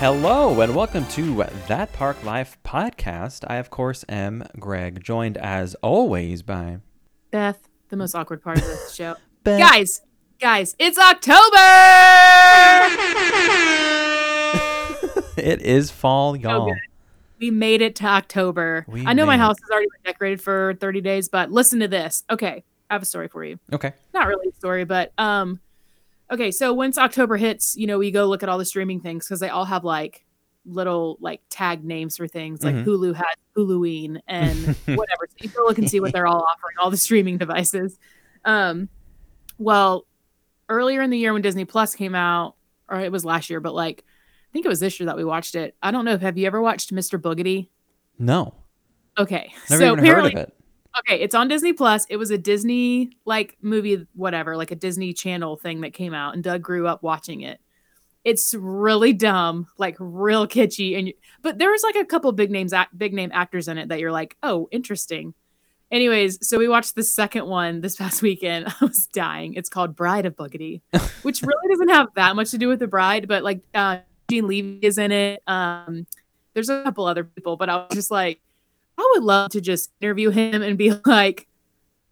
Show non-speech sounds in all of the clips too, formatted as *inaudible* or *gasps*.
Hello and welcome to That Park Life podcast. I, of course, am Greg, joined as always by Beth, the most awkward part of this *laughs* show. Beth. Guys, guys, it's October! *laughs* it is fall, y'all. we made it to October. We I know my made it. house has already been decorated for 30 days, but listen to this. Okay, I have a story for you. Okay. Not really a story, but um okay, so once October hits, you know, we go look at all the streaming things because they all have like little like tag names for things like Mhm. Hulu has Huluween and *laughs* whatever. So you go look and see what they're all offering, all the streaming devices. Um, well, earlier in the year when Disney Plus came out, or it was last year, but like I think it was this year that we watched it. I don't know. Have you ever watched Mr. Boogedy? No, Okay, never so apparently, of it. Okay, it's on Disney Plus. It was a Disney like movie, whatever, like a Disney Channel thing that came out, and Doug grew up watching it. It's really dumb, like real kitschy, and you- but there was like a couple big names, big name actors in it that you're like, oh, interesting. Anyways, so we watched the second one this *laughs* past weekend. I was dying. It's called Bride of Boogedy, *laughs* which really doesn't have that much to do with the bride, but like uh, Gene Levy is in it. Um, there's a couple other people, but I was just like, I would love to just interview him and be *laughs* like,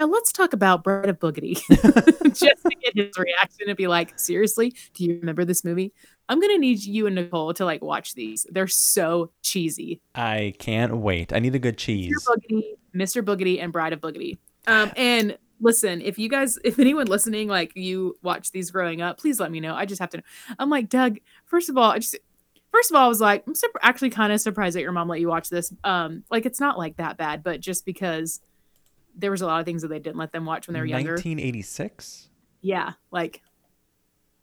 now let's talk about Bride of Boogedy. *laughs* just to get his reaction and be like, seriously, do you remember this movie? I'm gonna need you and Nicole to like watch these. They're so cheesy. I can't wait. I need a good cheese. Mr. Boogedy, Mr. Boogedy, and Bride of Boogedy. Um, and listen, if you guys, if anyone listening, like you watch these growing up, please let me know. I just have to know. I'm like, Doug, first of all, I just first of all, I was like, I'm surp- actually kind of surprised that your mom let you watch this. Um, like it's not like that bad, but just because there was a lot of things that they didn't let them watch when they were younger. 1986. Yeah, like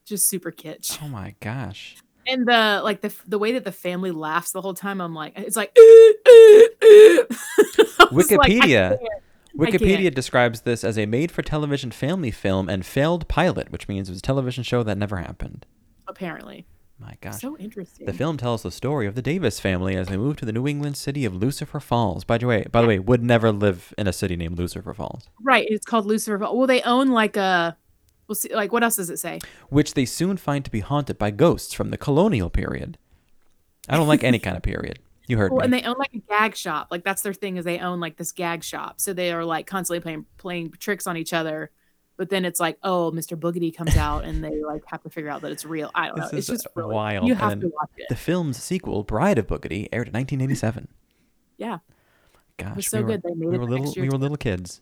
just super kitsch. Oh my gosh. And the like the the way that the family laughs the whole time, I'm like, it's like eh, eh, eh. *laughs* I was like, Wikipedia. Wikipedia describes this as a made-for-television family film and failed pilot, which means it was a television show that never happened. apparently. My gosh. So interesting. The film tells the story of the Davis family as they move to the New England city of Lucifer Falls. By the way, by the way, would never live in a city named Lucifer Falls, Right. It's called Lucifer. Fall- Well, they own like a. We'll see. Like, what else does it say? which they soon find to be haunted by ghosts from the colonial period. I don't like any kind of period. You heard Well, me. and they own like a gag shop. Like that's their thing is they own like this gag shop. So they are like constantly playing playing tricks on each other. But then it's like, oh, Mr. Boogedy comes out, and they like have to figure out that it's real. I don't know. This It's is just really, wild, You have and to watch it. the film's sequel, Bride of Boogedy, aired in 1987. Yeah. Gosh, so we were, good. They made we it were little. We were little kids.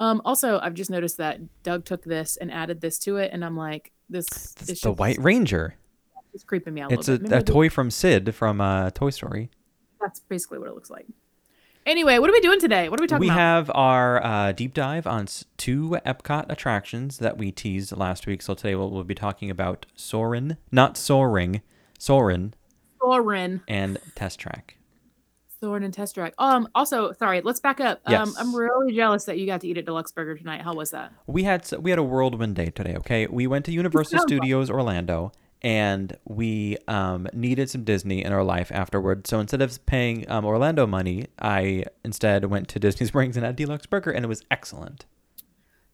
Um. Also, I've just noticed that Doug took this and added this to it, and I'm like, this. It's this the White Ranger. just creeping me out. It's a, a toy from Sid from uh, Toy Story. That's basically what it looks like. Anyway, what are we doing today? What are we talking we about? We have our uh, deep dive on two Epcot attractions that we teased last week. So today we'll, we'll be talking about Soarin', not Soaring, Soarin', Thorin. and Test Track. Thorn and Test Track. Um. Also, sorry. Let's back up. Um. Yes. I'm really jealous that you got to eat at D-Luxe Burger tonight. How was that? We had we had a whirlwind day today. Okay, we went to Universal Studios Orlando, and we um, needed some Disney in our life afterward. So instead of paying um, Orlando money, I instead went to Disney *laughs* Springs and had D-Luxe Burger, and it was excellent.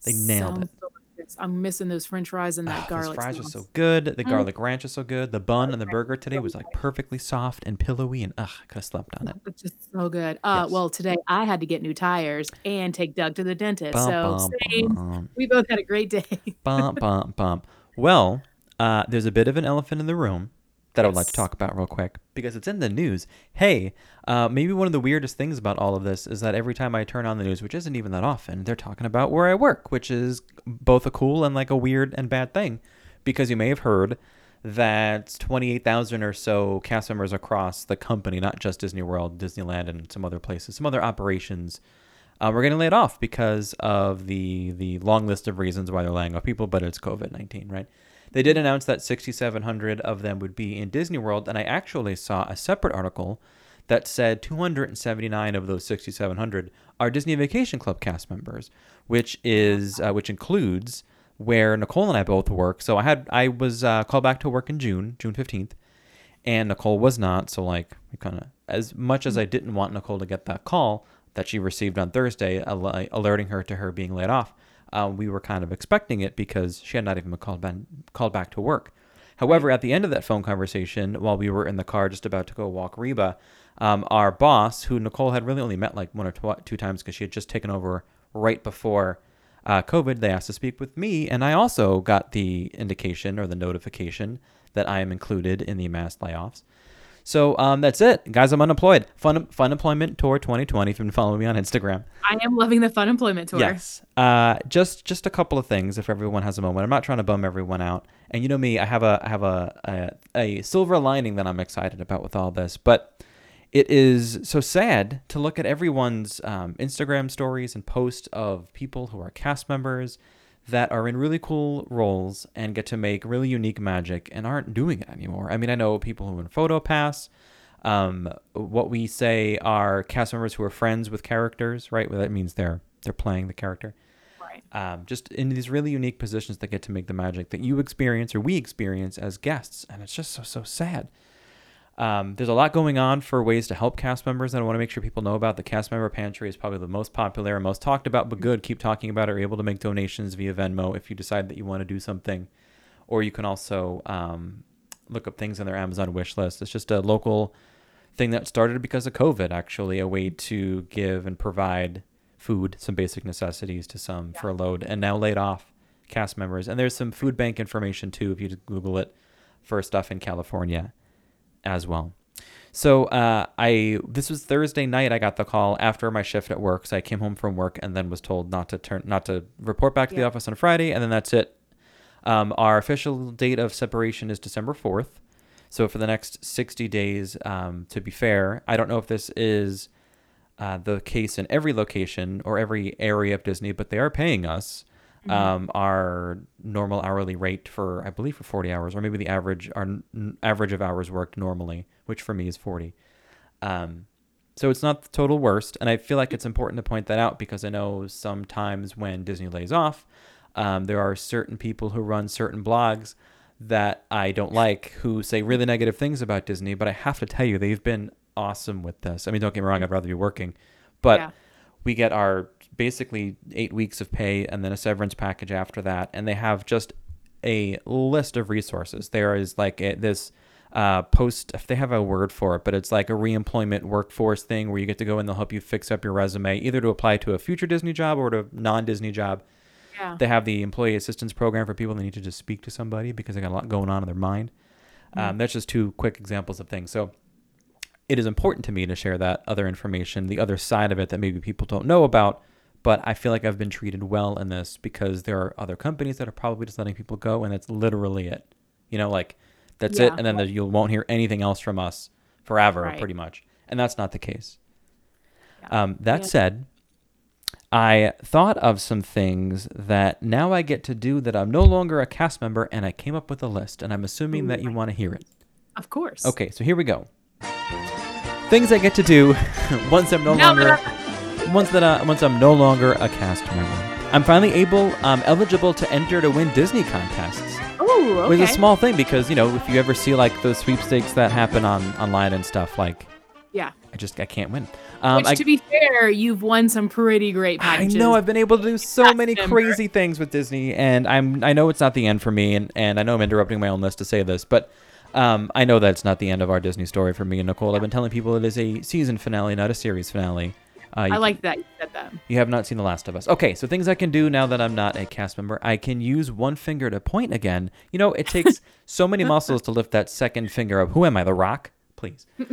They nailed Sounds it. delicious. I'm missing those French fries and that Oh, garlic. those fries are so good. The Mm. garlic ranch is so good. The bun and the burger today was like perfectly soft and pillowy, and ugh, I could have slept on it. *laughs* It's just so good. Uh, Yes. well, today I had to get new tires and take Doug to the dentist. Bum, so bum, same. bum, We both had a great *laughs* day. bum, bum, bum. Well, uh, there's a bit of an elephant in the room that I would like to talk about real quick because it's in the news. Hey, uh, maybe one of the weirdest things about all of this is that every time I turn on the news, which isn't even that often, they're talking about where I work, which is both a cool and like a weird and bad thing. Because you may have heard that 28,000 or so cast members across the company, not just Disney World, Disneyland, and some other places, some other operations, uh, we're getting laid off because of the the long list of reasons why they're laying off people, but it's COVID 19, right? They did announce that 6,700 of them would be in Disney World, and I actually saw a separate article that said 279 of those 6,700 are Disney Vacation Club cast members, which is uh, which includes where Nicole and I both work. So I had I was uh, called back to work in June, June 15th, and Nicole was not. So like we kind of as much as I didn't want Nicole to get that call, that she received on Thursday, al- alerting her to her being laid off. Uh, we were kind of expecting it because she had not even been called, ben, called back to work. However, at the end of that phone conversation, while we were in the car just about to go walk Reba, um, our boss, who Nicole had really only met like one or tw- two times because she had just taken over right before uh, COVID, they asked to speak with me, and I also got the indication or the notification that I am included in the mass layoffs. So um, that's it, guys. I'm unemployed. Fun Fun Employment Tour 2020. If you've been following me on Instagram. I am loving the Fun Employment Tour. Yes. Uh, just just a couple of things. If everyone has a moment, I'm not trying to bum everyone out. And you know me, I have a I have a a, a silver lining that I'm excited about with all this, but it is so sad to look at everyone's um, Instagram stories and posts of people who are cast members that are in really cool roles and get to make really unique magic and aren't doing it anymore. I mean, I know people who in PhotoPass, um, what we say are cast members who are friends with characters, right? Well, that means they're they're playing the character. Right. Um, just in these really unique positions that get to make the magic that you experience or we experience as guests, and it's just so so sad. Um, there's a lot going on for ways to help cast members and I want to make sure people know about. The cast member pantry is probably the most popular and most talked about, but good. Keep talking about it. You're able to make donations via Venmo if you decide that you want to do something, or you can also um, look up things on their Amazon wish list. It's just a local thing that started because of COVID, actually, a way to give and provide food, some basic necessities to some Yeah. furloughed and now laid off cast members. And there's some food bank information too, if you just Google it for stuff in California as well. So uh, I this was Thursday night. I got the call after my shift at work. So I came home from work and then was told not to turn not to report back to the office on Friday, and then that's it. Um, our official date of separation is December fourth. So for the next sixty days, um, to be fair, I don't know if this is uh, the case in every location or every area of Disney, but they are paying us um, our normal hourly rate for, I believe, for 40 hours, or maybe the average, our n- average of hours worked normally, which for me is 40. Um, so it's not the total worst, and I feel like it's important to point that out because I know sometimes when Disney lays off, um, there are certain people who run certain blogs that I don't like who say really negative things about Disney, but I have to tell you, they've been awesome with this. I mean, don't get me wrong, I'd rather be working, but Yeah. we get our basically eight weeks of pay and then a severance package after that, and they have just a list of resources. There is like a, this uh, post, if they have a word for it, but it's like a reemployment workforce thing where you get to go and they'll help you fix up your resume, either to apply to a future Disney job or to a non-Disney job. Yeah. They have the employee assistance program for people that need to just speak to somebody because they got a lot going on in their mind. Um, that's just two quick examples of things. So it is important to me to share that other information, the other side of it that maybe people don't know about. But I feel like I've been treated well in this because there are other companies that are probably just letting people go, and that's literally it. You know, like that's it, and then there- you won't hear anything else from us forever, Right. pretty much. And that's not the case. Yeah. Um, that Yeah. said, I thought of some things that now I get to do that I'm no longer a cast member, and I came up with a list, and I'm assuming Ooh, that you want to hear it. Of course. Okay, so here we go. Things I get to do *laughs* once I'm no No, longer no, once that uh, once I'm no longer a cast member. I'm finally able, um, eligible to enter to win Disney contests. Ooh, okay. Is a small thing because you know if you ever see like those sweepstakes that happen on online and stuff, like yeah. I just I can't win. Um, Which, I, to be fair, you've won some pretty great I know I've been able to do so many member. crazy things with Disney, and I'm I know it's not the end for me, and, and I know I'm interrupting my own list to say this, but um, I know that's not the end of our Disney story for me and Nicole. I've been telling people it is a season finale, not a series finale. Uh, I like that you said that. You have not seen The Last of Us. Okay, so things I can do now that I'm not a cast member. I can use one finger to point again. You know, it takes *laughs* so many muscles to lift that second finger up. Who am I, The Rock? Please. *laughs*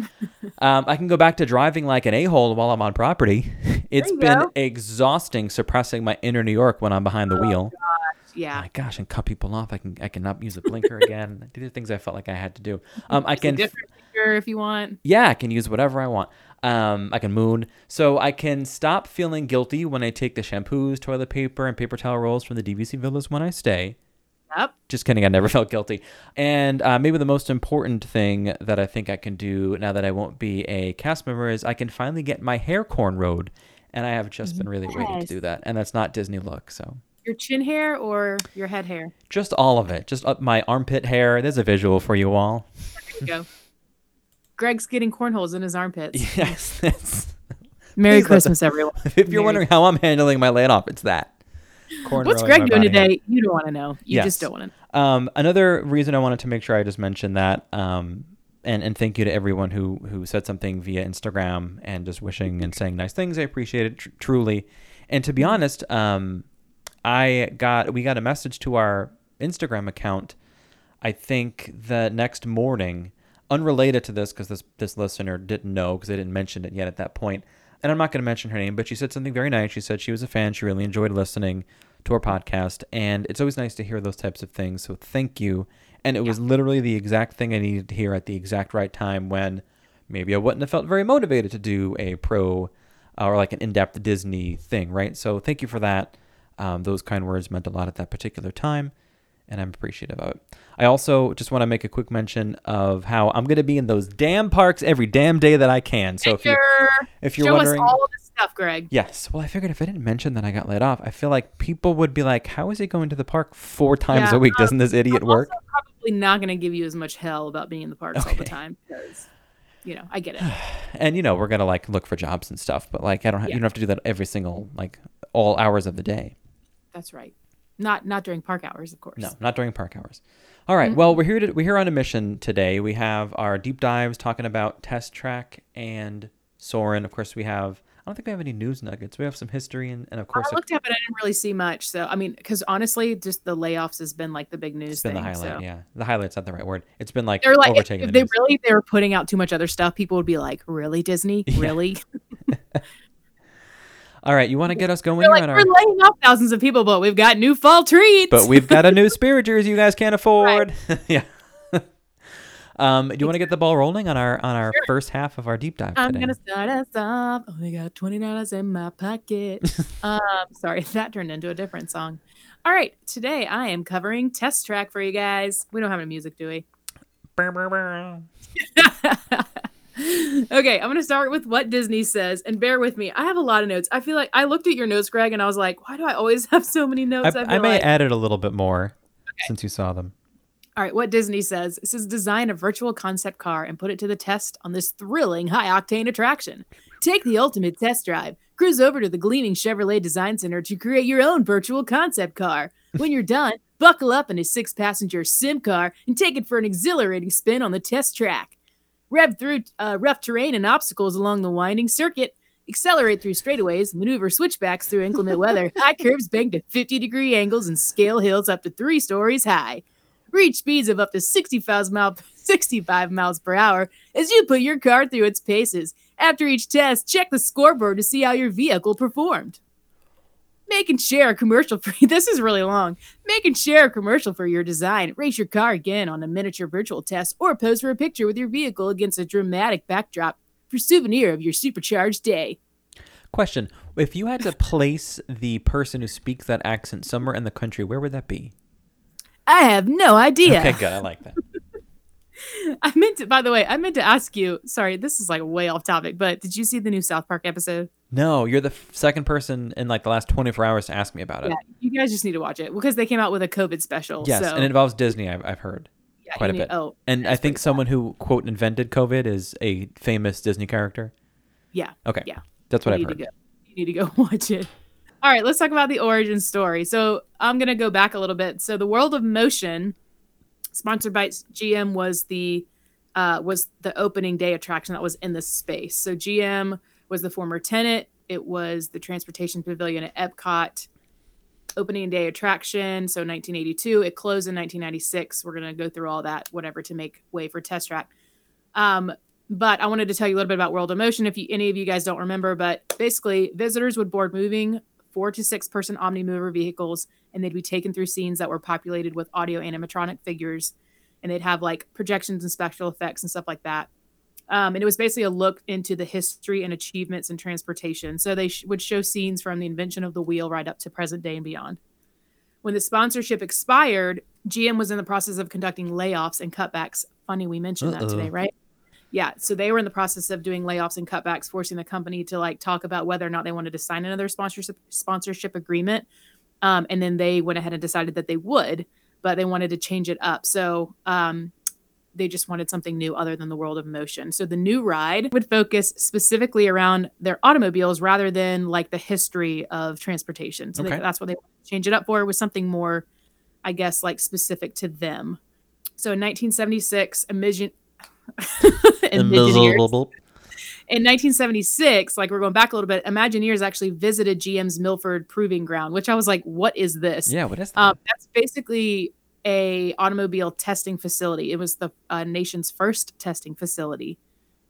Um, I can go back to driving like an a hole while I'm on property. *laughs* It's been go. Oh, exhausting suppressing my inner New York when I'm behind the wheel. Gosh, Yeah. My gosh, and cut people off. I can I cannot use a blinker again. These are things I felt like I had to do. Um, I can if you want. yeah, I can use whatever I want. Um, I can moon. So I can stop feeling guilty when I take the shampoos, toilet paper, and paper towel rolls from the DVC villas when I stay. Yep. Just kidding, I never *laughs* felt guilty. And uh, maybe the most important thing that I think I can do now that I won't be a cast member is I can finally get my hair cornrowed. And I have just been really waiting to do that. And that's not Disney look, so Your chin hair or your head hair? just all of it. Just up my armpit hair. There's a visual for you all. There you go. Greg's getting cornholes in his armpits. *laughs* Yes, that's *laughs* Merry Christmas, everyone. *laughs* if you're Merry- wondering how I'm handling my layoff, it's that. Corn What's Greg doing today? You don't want to know. You Yes. just don't want to. Um, another reason I wanted to make sure I just mentioned that, um, and and thank you to everyone who who said something via Instagram and just wishing and saying nice things. I appreciate it tr- truly. And to be honest, um, I got we got a message to our Instagram account. I think the next morning, unrelated to this, because this this listener didn't know because they didn't mention it yet at that point. And I'm not going to mention her name, but she said something very nice. She said she was a fan. She really enjoyed listening to our podcast, and it's always nice to hear those types of things. So thank you. And it was literally the exact thing I needed to hear at the exact right time when maybe I wouldn't have felt very motivated to do a pro uh, or like an in-depth Disney thing, right? So thank you for that. Um, those kind words meant a lot at that particular time, and I'm appreciative of it. I also just want to make a quick mention of how I'm going to be in those damn parks every damn day that I can. So if you if you're Show wondering, us all of this stuff, Greg. yes. Well, I figured if I didn't mention that I got laid off, I feel like people would be like, "How is he going to the park four times Yeah, a week? um, Doesn't this idiot I'm work?" probably not going to give you as much hell about being in the parks all the time because, you know, I get it. *sighs* And you know, we're gonna like look for jobs and stuff, but like I don't, ha- Yeah. you don't have to do that every single like all hours of the day. That's right. Not not during park hours, of course. No, not during park hours. All right, Well, we're here to we're here on a mission today. We have our deep dives talking about Test Track and Soarin'. Of course, we have. I don't think we have any news nuggets. We have some history and, and of course, I looked up and I didn't really see much. So I mean, because honestly, just the layoffs has been like the big news it's been thing. the highlight. so. Yeah, the highlight's not the right word. It's been like They're like, if, overtaking if the they news. really if they were putting out too much other stuff, people would be like, "Really, Disney? *laughs* Really?" *laughs* All right, you want to get us going here like, on "We're our. laying off thousands of people, but we've got new fall treats." But we've got a new spirit jersey you guys can't *laughs* afford. *laughs* yeah. *laughs* um, do you want to get the ball rolling on our on our first half of our deep dive I'm today? gonna start us off. Only got twenty dollars in my pocket. um, sorry, that turned into a different song. All right, today I am covering test track for you guys. We don't have any music, do we? *laughs* okay, I'm gonna start with what Disney says, and bear with me. I have a lot of notes. I feel like I looked at your notes, Greg, and I was like, why do I always *laughs* have so many notes? I, feel I may like. add it a little bit more since you saw them. All right, what Disney says it says design a virtual concept car and put it to the test on this thrilling high octane attraction. Take the ultimate test drive. Cruise over to the gleaming Chevrolet Design Center to create your own virtual concept car. When you're done, buckle up in a six passenger sim car and take it for an exhilarating spin on the test track. Rev through uh, rough terrain and obstacles along the winding circuit. Accelerate through straightaways, maneuver switchbacks through inclement weather, *laughs* high curves banked at 50 degree angles, and scale hills up to three stories high reach speeds of up to 65 miles *laughs* 65 miles per hour as you put your car through its paces. After each test, check the scoreboard to see how your vehicle performed. Make and share a commercial for *laughs* this is really long. Make and share a commercial for your design. Race your car again on a miniature virtual test or pose for a picture with your vehicle against a dramatic backdrop for souvenir of your supercharged day. Question: If you had to *laughs* place the person who speaks that accent somewhere in the country, where would that be? I have no idea. Okay, good. I like that. *laughs* I meant to, by the way, I meant to ask you. Sorry, this is like way off topic, but did you see the new South Park episode? No, you're the f- second person in like the last 24 hours to ask me about it. Yeah, you guys just need to watch it because they came out with a COVID special. Yes, so, and it involves Disney. I've, I've heard yeah, quite a need- bit. Oh, and I think someone who quote invented COVID is a famous Disney character. yeah, Okay, Yeah. that's what you I've heard. go. You need to go *laughs* watch it. All right, let's talk about the origin story. So I'm gonna go back a little bit. So the World of Motion, sponsored by GM, was the uh, was the opening day attraction that was in the space. So GM was the former tenant. It was the transportation pavilion at Epcot. Opening day attraction. So 1982. It closed in 1996. We're gonna go through all that, whatever, to make way for Test Track. Um, but I wanted to tell you a little bit about World of Motion if you, any of you guys don't remember. But basically, visitors would board moving four to six person Omnimover vehicles, and they'd be taken through scenes that were populated with audio animatronic figures, and they'd have like projections and special effects and stuff like that. Um, and it was basically a look into the history and achievements in transportation. So they sh- would show scenes from the invention of the wheel right up to present day and beyond. When the sponsorship expired, GM was in the process of conducting layoffs and cutbacks. Funny we mentioned that Uh-oh. today, right? Yeah, so they were in the process of doing layoffs and cutbacks, forcing the company to like talk about whether or not they wanted to sign another sponsorship sponsorship agreement. Um, and then they went ahead and decided that they would, but they wanted to change it up. So um, they just wanted something new other than the world of motion. So the new ride would focus specifically around their automobiles rather than like the history of transportation. So they- that's what they change it up for was something more, I guess, like specific to them. So in 1976, Imagine. *laughs* Imagineers- in 1976, like we're going back a little bit, Imagineers actually visited GM's Milford Proving Ground, which I was like, "What is this?" Yeah, what is that? Um, that's basically a automobile testing facility. It was the uh, nation's first testing facility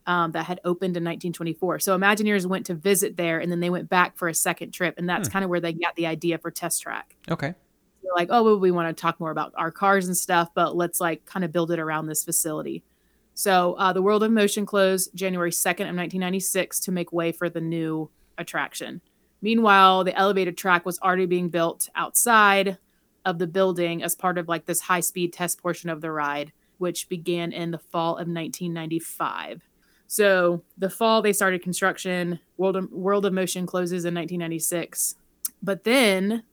um, that had opened in 1924. So Imagineers went to visit there, and then they went back for a second trip, and that's Hmm. kind of where they got the idea for Test Track. okay. They're like, "Oh, well, we want to talk more about our cars and stuff, but let's like kind of build it around this facility." So uh, the World of Motion closed January 2nd of 1996 to make way for the new attraction. Meanwhile, the elevated track was already being built outside of the building as part of like this high speed test portion of the ride, which began in the fall of 1995. So the fall they started construction. World of, World of Motion closes in 1996, but then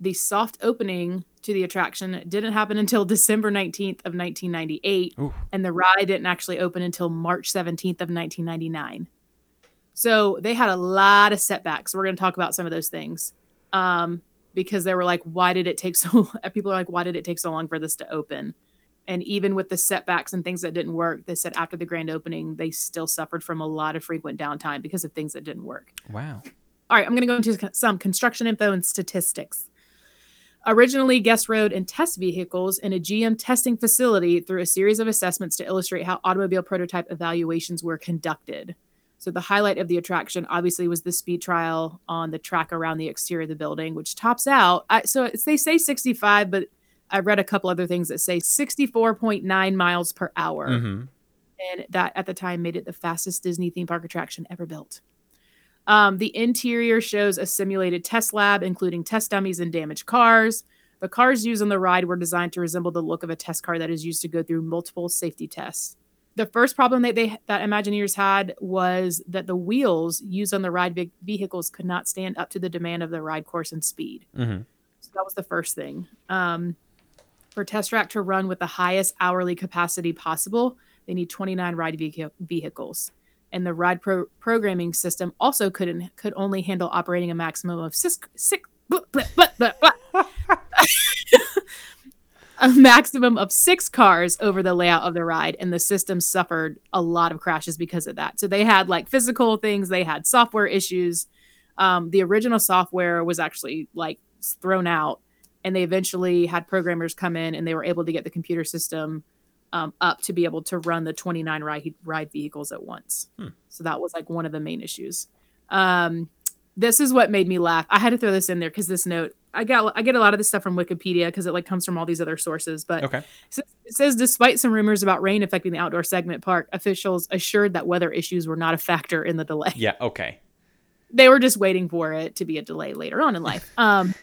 the soft opening to the attraction didn't happen until December 19th of 1998 Ooh. and the ride didn't actually open until March 17th of 1999. So they had a lot of setbacks. We're going to talk about some of those things. Um, because they were like, why did it take so *laughs* people are like, why did it take so long for this to open? And even with the setbacks and things that didn't work, they said after the grand opening, they still suffered from a lot of frequent downtime because of things that didn't work. Wow. All right, I'm going to go into some construction info and statistics. Originally guest road and test vehicles in a GM testing facility through a series of assessments to illustrate how automobile prototype evaluations were conducted. So the highlight of the attraction obviously was the speed trial on the track around the exterior of the building, which tops out. I, so it's, they say 65, but I read a couple other things that say 64.9 miles per hour hmm and that at the time made it the fastest Disney theme park attraction ever built. Um, the interior shows a simulated test lab, including test dummies and damaged cars. The cars used on the ride were designed to resemble the look of a test car that is used to go through multiple safety tests. The first problem that they that Imagineers had was that the wheels used on the ride ve- vehicles could not stand up to the demand of the ride course and speed. hmm So that was the first thing. Um, for Test Track to run with the highest hourly capacity possible, they need 29 ride vehicle- vehicles. And the ride pro- programming system also couldn't could only handle operating a maximum of six, six blah, *laughs* blah, *laughs* blah. A maximum of six cars over the layout of the ride, and the system suffered a lot of crashes because of that. So they had like physical things, they had software issues. Um, the original software was actually like thrown out and they eventually had programmers come in and they were able to get the computer system um, up to be able to run the 29 ride, ride vehicles at once Hmm. so that was like one of the main issues um, this is what made me laugh i had to throw this in there because this note i got i get a lot of this stuff from wikipedia because it like comes from all these other sources but Okay. it says- despite some rumors about rain affecting the outdoor segment park officials assured that weather issues were not a factor in the delay Yeah. Okay. they were just waiting for it to be a delay later on in life. *laughs* Um,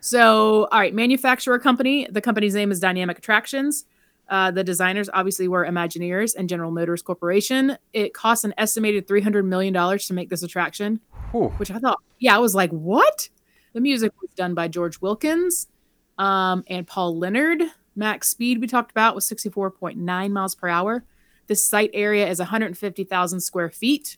so, all right, manufacturer company. The company's name is Dynamic Attractions. Uh, the designers obviously were Imagineers and General Motors Corporation. It costs an estimated three hundred million dollars to make this attraction, Whew. which I thought, yeah, I was like, what? The music was done by George Wilkins um, and Paul Leonard. Max speed we talked about was sixty four point nine miles per hour. The site area is one hundred fifty thousand square feet.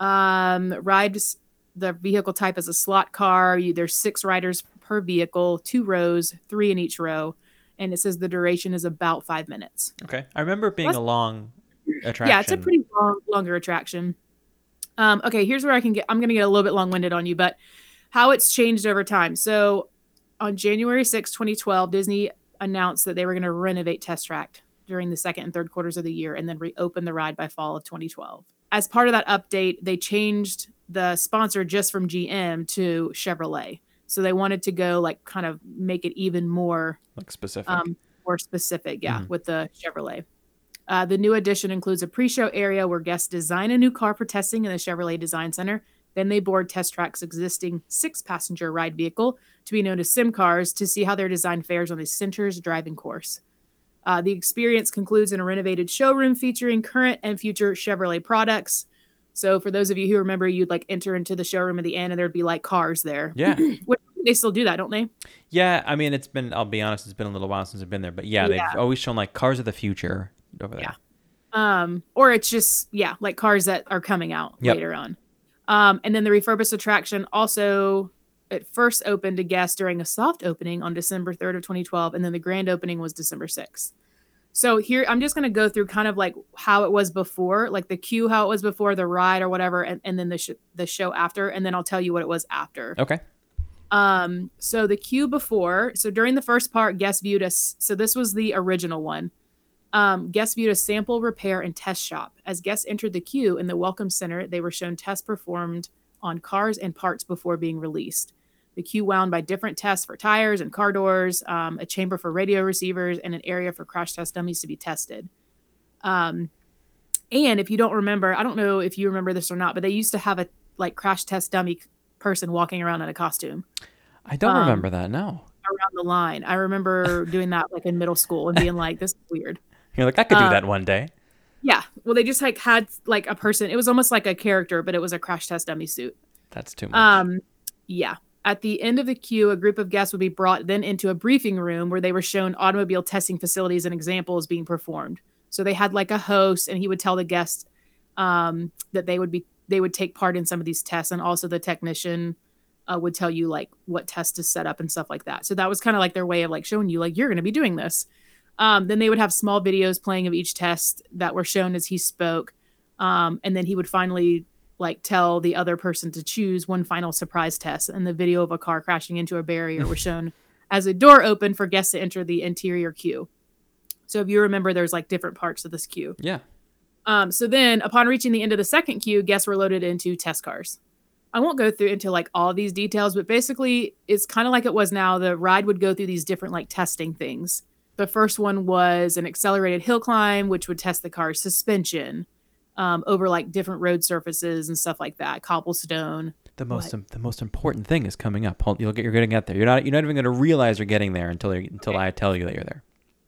Um, rides the vehicle type is a slot car. You, there's six riders per vehicle, two rows, three in each row, and it says the duration is about five minutes. Okay. I remember it being That's- a long attraction. Yeah, it's a pretty long, longer attraction. Um, okay, here's where I can get. I'm going to get a little bit long winded on you, but how it's changed over time. So, on January 6, 2012, Disney announced that they were going to renovate Test Track during the second and third quarters of the year, and then reopen the ride by fall of 2012. As part of that update, they changed the sponsor just from GM to Chevrolet. So they wanted to go like kind of make it even more like specific. um, more specific, yeah, Mhm. with the Chevrolet. Uh, the new addition includes a pre-show area where guests design a new car for testing in the Chevrolet Design Center. Then they board Test Track's existing six-passenger ride vehicle, to be known as Sim Cars, to see how their design fares on the center's driving course. Uh, the experience concludes in a renovated showroom featuring current and future Chevrolet products. So, for those of you who remember, you'd like enter into the showroom at the end, and there'd be like cars there yeah. *clears throat* which they still do that, don't they? Yeah, I mean, it's been. I'll be honest, it's been a little while since I've been there, but yeah, Yeah. they've always shown like cars of the future over there. Yeah. um, or it's just yeah, like cars that are coming out Yep. later on. Um, and then the refurbished attraction also it first opened to guests during a soft opening on December 3rd of 2012, and then the grand opening was December 6th. So here I'm just gonna go through kind of like how it was before, like the queue, how it was before the ride or whatever, and, and then the sh- the show after, and then I'll tell you what it was after. Okay. Um, so the queue before, so during the first part, guests viewed us. So this was the original one. Um, guests viewed a sample, repair, and test shop. As guests entered the queue in the Welcome Center, they were shown tests performed on cars and parts before being released. The queue wound by different tests for tires and car doors, um, a chamber for radio receivers, and an area for crash test dummies to be tested. Um, and if you don't remember, I don't know if you remember this or not, but they used to have a like crash test dummy person walking around in a costume I don't Um, remember that. No. around the line. I remember doing that like in middle school and being like, "This is weird." You're like, I could do uh, that one day. Yeah. Well, they just like had like a person. It was almost like a character, but it was a crash test dummy suit. That's too much. Um, yeah. At the end of the queue, a group of guests would be brought then into a briefing room where they were shown automobile testing facilities and examples being performed. So they had like a host, and he would tell the guests um, that they would be they would take part in some of these tests, and also the technician uh, would tell you like what test to set up and stuff like that. So that was kind of like their way of like showing you like you're going to be doing this. Um, then they would have small videos playing of each test that were shown as he spoke, um, and then he would finally like tell the other person to choose one final surprise test. And the video of a car crashing into a barrier was *laughs* shown as a door opened for guests to enter the interior queue. So if you remember, there's like different parts of this queue. yeah. Um, so then, upon reaching the end of the second queue, guests were loaded into test cars. I won't go through into like all these details, but basically, it's kind of like it was now. The ride would go through these different like testing things. The first one was an accelerated hill climb, which would test the car's suspension um, over like different road surfaces and stuff like that, cobblestone. The most the most important thing is coming up. You'll get you're going to get there. You're not you're not even going to realize you're getting there until until I tell you that you're there.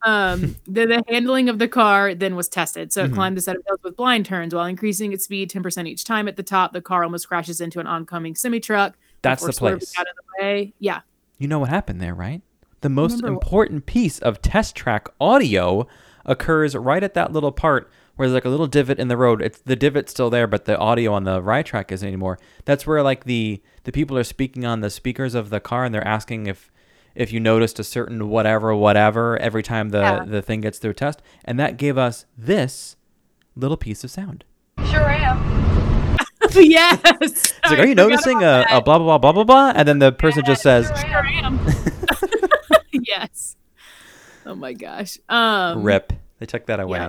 Um, the, the handling of the car then was tested. So it Mhm. climbed a set of hills with blind turns while increasing its speed 10% each time at the top. The car almost crashes into an oncoming semi truck. That's the place. Out of the way. Yeah. You know what happened there, right? The most Remember what- important piece of test track audio occurs right at that little part where there's like a little divot in the road. It's the divot's still there, but the audio on the ride track isn't anymore. That's where like the the people are speaking on the speakers of the car and they're asking if if you noticed a certain whatever whatever every time the Yeah. the thing gets through test, and that gave us this little piece of sound. Sure am. *laughs* yes. It's like, are you noticing a, a blah blah blah blah blah blah? And then the person just says, Sure am. *laughs* *laughs* yes. Oh my gosh. Um, "Rip." They took that away. yeah.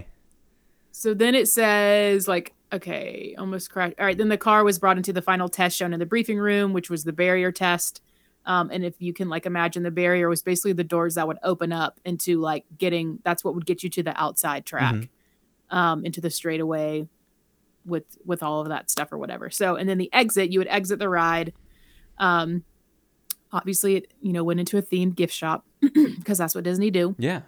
So then it says like, okay, almost crashed. All right, then the car was brought into the final test shown in the briefing room, which was the barrier test. Um, and if you can like imagine, the barrier was basically the doors that would open up into like getting. That's what would get you to the outside track, Mhm. um, into the straightaway, with with all of that stuff or whatever. So and then the exit, you would exit the ride. Um, obviously, it you know went into a themed gift shop *clears throat* because that's what Disney do. Yeah.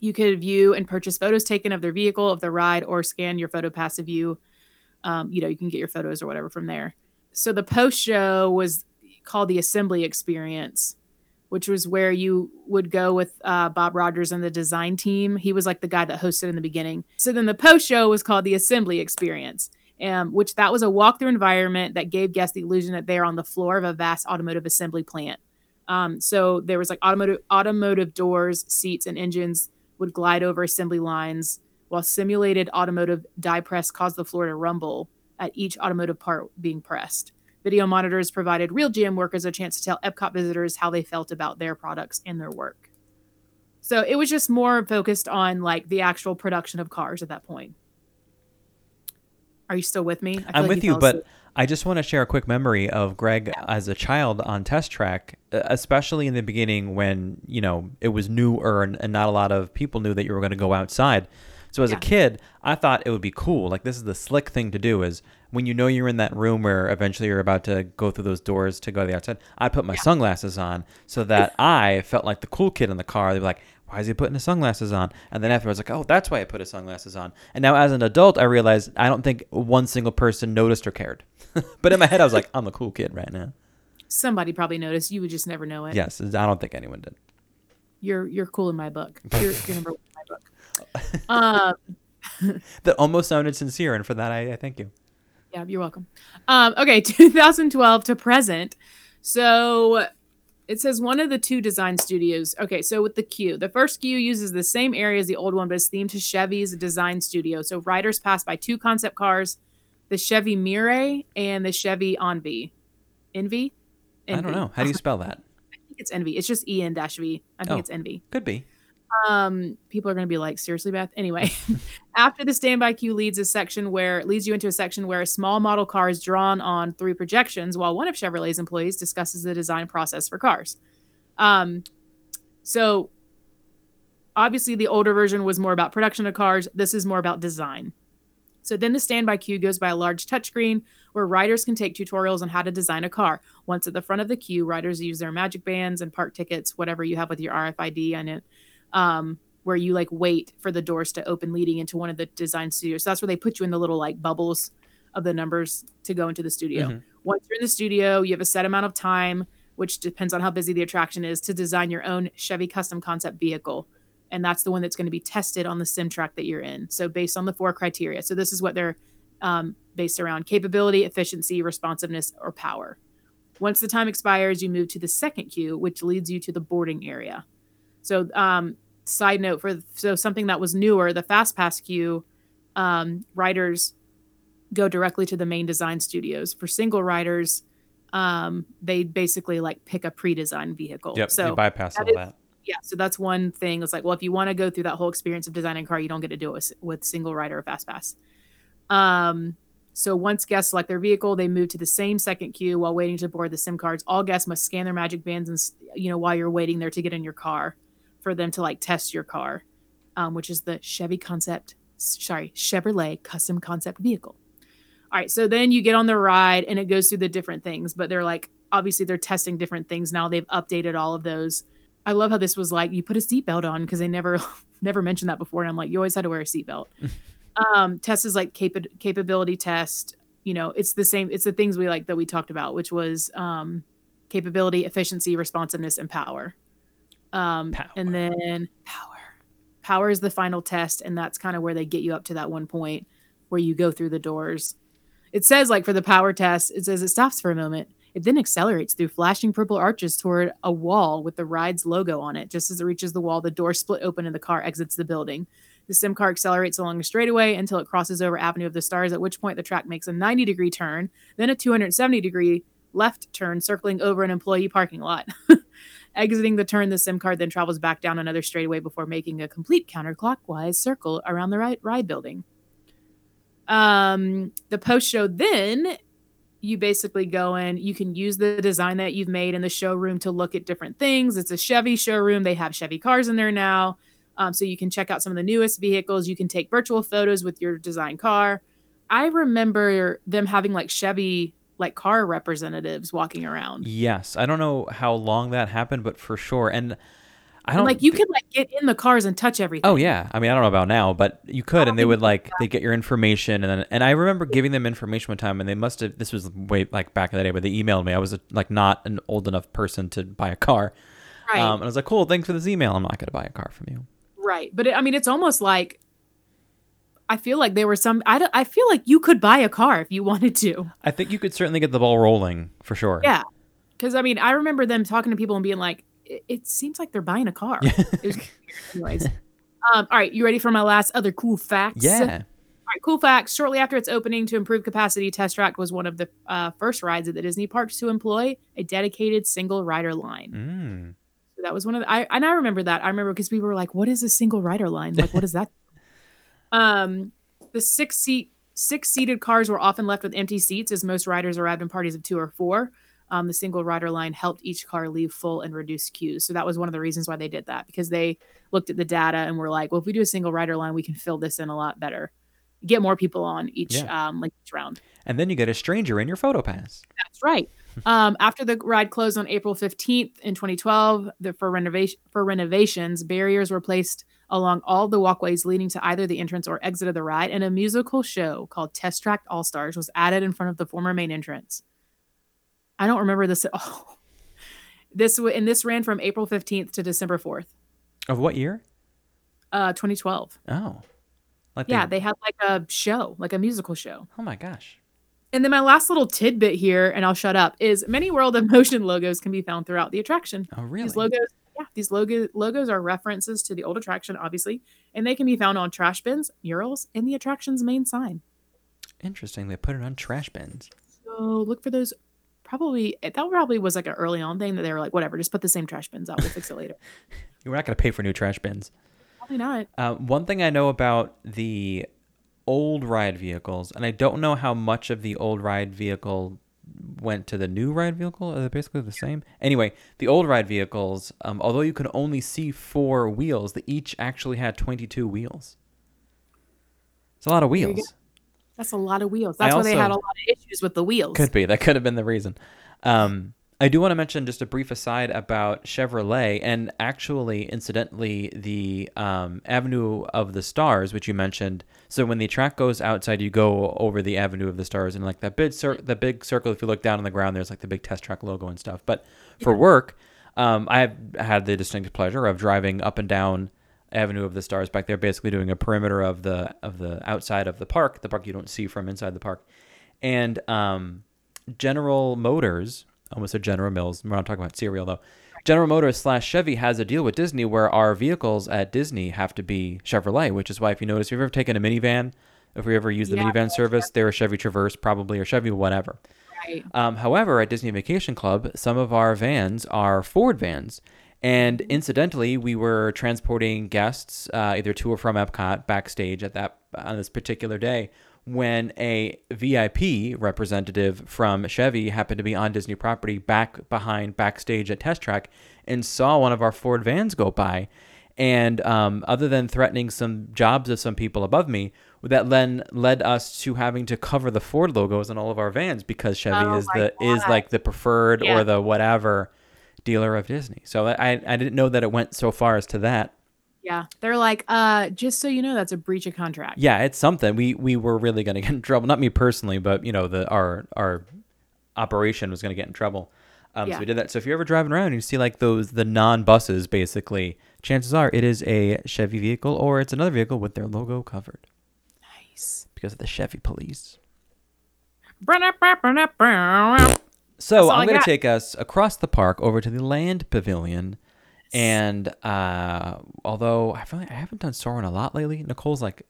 You could view and purchase photos taken of their vehicle, of the ride, or scan your photo pass to view. Um, you know, you can get your photos or whatever from there. So the post show was called the Assembly Experience, which was where you would go with uh, Bob Rogers and the design team. He was like the guy that hosted in the beginning. So then the post show was called the Assembly Experience, um, which that was a walkthrough environment that gave guests the illusion that they're on the floor of a vast automotive assembly plant. Um, so there was like automotive automotive doors, seats, and engines would glide over assembly lines, while simulated automotive die press caused the floor to rumble at each automotive part being pressed. Video monitors provided real GM workers a chance to tell Epcot visitors how they felt about their products and their work. So it was just more focused on like the actual production of cars at that point. Are you still with me? I I'm like with you, but asleep. I just want to share a quick memory of Greg as a child on test track, especially in the beginning when you know it was newer and, and not a lot of people knew that you were going to go outside. So as Yeah. a kid, I thought it would be cool. Like this is the slick thing to do is when you know you're in that room where eventually you're about to go through those doors to go to the outside. I put my sunglasses on so that *laughs* I felt like the cool kid in the car. They'd be like, why is he putting his sunglasses on? And then afterwards, like, oh, that's why I put his sunglasses on. And now as an adult, I realized I don't think one single person noticed or cared. *laughs* but in my head, I was like, I'm a cool kid right now. Somebody probably noticed. You would just never know it. Yes, I don't think anyone did. You're you're cool in my book. *laughs* You're, you're number one in my book. Um, *laughs* That almost sounded sincere, and for that, I, I thank you. Yeah, you're welcome. Um, okay, 2012 to present. So it says one of the two design studios. Okay, so with the queue, the first queue uses the same area as the old one, but it's themed to Chevy's design studio. So riders pass by two concept cars, the Chevy Miray and the Chevy Envy. Envy? I don't know. How do you spell that? *laughs* I think it's Envy. It's just E N dash V. I think Oh. it's Envy. Could be. Um people are going to be like seriously beth? Anyway *laughs* after the standby queue leads a section where leads you into a section where a small model car is drawn on three projections while one of chevrolet's employees discusses the design process for cars. Um so obviously the older version was more about production of cars. This is more about design. So then the standby queue goes by a large touchscreen where riders can take tutorials on how to design a car. Once at the front of the queue, riders use their magic bands and park tickets, whatever you have with your RFID on it, um, where you like wait for the doors to open leading into one of the design studios. So that's where they put you in the little like bubbles of the numbers to go into the studio. Mhm. Once you're in the studio, you have a set amount of time, which depends on how busy the attraction is, to design your own Chevy custom concept vehicle. And that's the one that's going to be tested on the sim track that you're in. So based on the four criteria. So this is what they're um, based around capability, efficiency, responsiveness, or power. Once the time expires, you move to the second queue, which leads you to the boarding area. So, um, side note for so something that was newer, the fast pass queue, um, riders go directly to the main design studios. For single riders, um, they basically like pick a pre-designed vehicle. Yep. So you bypass that all is- that. yeah, so that's one thing. It's like, well, if you want to go through that whole experience of designing a car, you don't get to do it with, with single rider or fast pass. Um, so once guests select their vehicle, they move to the same second queue while waiting to board the SIM cars. All guests must scan their magic bands and you know while you're waiting there to get in your car for them to like test your car, um, which is the Chevy Concept, sorry, Chevrolet Custom Concept Vehicle. All right, so then you get on the ride and it goes through the different things, but they're like obviously they're testing different things now. They've updated all of those. I love how this was like you put a seatbelt on because they never *laughs* never mentioned that before, and I'm like you always had to wear a seatbelt. *laughs* um, test is like capa- capability test. You know, it's the same. It's the things we like that we talked about, which was um, capability, efficiency, responsiveness, and power. Um, Power. And then power. Power is the final test, and that's kind of where they get you up to that one point where you go through the doors. It says like for the power test, it says it stops for a moment. It then accelerates through flashing purple arches toward a wall with the ride's logo on it. Just as it reaches the wall, the door split open and the car exits the building. The sim car accelerates along a straightaway until it crosses over Avenue of the Stars, at which point the track makes a 90 degree turn, then a 270 degree left turn, circling over an employee parking lot. *laughs* Exiting the turn, the sim car then travels back down another straightaway before making a complete counterclockwise circle around the ride, ride building. Um, the post show then you basically go in, you can use the design that you've made in the showroom to look at different things. It's a Chevy showroom. They have Chevy cars in there now. Um, so you can check out some of the newest vehicles. You can take virtual photos with your design car. I remember them having like Chevy like car representatives walking around. Yes, I don't know how long that happened, but for sure. And I don't like you thi- could like get in the cars and touch everything. Oh yeah, I mean I don't know about now, but you could, and they would like they get your information, and then and I remember giving them information one time, and they must have this was way like back in the day, but they emailed me. I was like not an old enough person to buy a car, right. um, and I was like, cool, thanks for this email. I'm not going to buy a car from you. Right. But it, I mean, it's almost like I feel like there were some. I, I feel like you could buy a car if you wanted to. I think you could certainly get the ball rolling for sure. Yeah. Because I mean, I remember them talking to people and being like, "It, it seems like they're buying a car." It was weird. Anyways. Um, all right, you ready for my last other cool facts? Yeah. All right, cool facts. Shortly after its opening to improve capacity, Test Track was one of the uh, first rides at the Disney parks to employ a dedicated single rider line. Mm. So that was one of the, I and I remember that. I remember because people were like, "What is a single rider line? Like, what is that?" Um, the six seat six seated cars were often left with empty seats, as most riders arrived in parties of two or four. Um, the single rider line helped each car leave full and reduce queues. So that was one of the reasons why they did that because they looked at the data and were like, "Well, if we do a single rider line, we can fill this in a lot better, get more people on each Yeah. um, like each round." And then you get a stranger in your photo pass. That's right. *laughs* Um, after the ride closed on April 15th in 2012, the, for renovation for renovations, barriers were placed along all the walkways leading to either the entrance or exit of the ride, and a musical show called Test Track All Stars was added in front of the former main entrance. I don't remember this. Oh, *laughs* this w- and this ran from April 15th to December 4th, Of what year? uh, 2012. Oh, like Yeah, they, they had like a show, like a musical show. oh my gosh. And then my last little tidbit here, and I'll shut up, is many World of Motion logos can be found throughout the attraction. Oh really? These logos, yeah, these logo logos are references to the old attraction, obviously, and they can be found on trash bins, murals, and the attraction's main sign. Interesting. They put it on trash bins. So look for those. Probably that probably was like an early on thing that they were like, whatever, just put the same trash bins out. We'll fix it later. *laughs* We're not going to pay for new trash bins. Probably not. Uh, one thing I know about the old ride vehicles, and I don't know how much of the old ride vehicle went to the new ride vehicle. Are they basically the same? Anyway, the old ride vehicles, um, although you could only see four wheels, they each actually had 22 wheels. It's a lot of wheels. That's a lot of wheels. I That's why they had a lot of issues with the wheels. Could be. That could have been the reason. Um, I do want to mention just a brief aside about Chevrolet, and actually, incidentally, the um, Avenue of the Stars, which you mentioned. So when the track goes outside, you go over the Avenue of the Stars, and like that big cir- the big circle. If you look down on the ground, there's like the big test track logo and stuff. But for work, um, I have had the distinct pleasure of driving up and down Avenue of the Stars back there, basically doing a perimeter of the of the outside of the park, the park you don't see from inside the park, and um, General Motors, almost said General Mills. We're not talking about cereal though. General Motors slash Chevy has a deal with Disney where our vehicles at Disney have to be Chevrolet, which is why if you notice, if you've ever taken a minivan, if we ever use the Yeah, minivan service, they're a Chevy Traverse probably or Chevy whatever. Right. Um, however, at Disney Vacation Club, some of our vans are Ford vans. And incidentally, we were transporting guests uh, either to or from Epcot backstage at that on this particular day when a VIP representative from Chevy happened to be on Disney property back behind backstage at Test Track and saw one of our Ford vans go by. And um, other than threatening some jobs of some people above me, that then led us to having to cover the Ford logos on all of our vans because Chevy Oh is the is like the preferred Yeah. or the whatever dealer of Disney. So I I didn't know that it went so far as to that. Yeah. They're like, uh, just so you know, that's a breach of contract. Yeah, it's something. We we were really going to get in *laughs* trouble. Not me personally, but you know the our our operation was going to get in trouble. Um, Yeah. So we did that. So if you're ever driving around and you see like those the non buses, basically, chances are it is a Chevy vehicle or it's another vehicle with their logo covered Nice. because of the Chevy police. So I'm going to take us across the park over to the Land Pavilion. And uh, although I feel like I haven't done Soarin' a lot lately, Nicole's like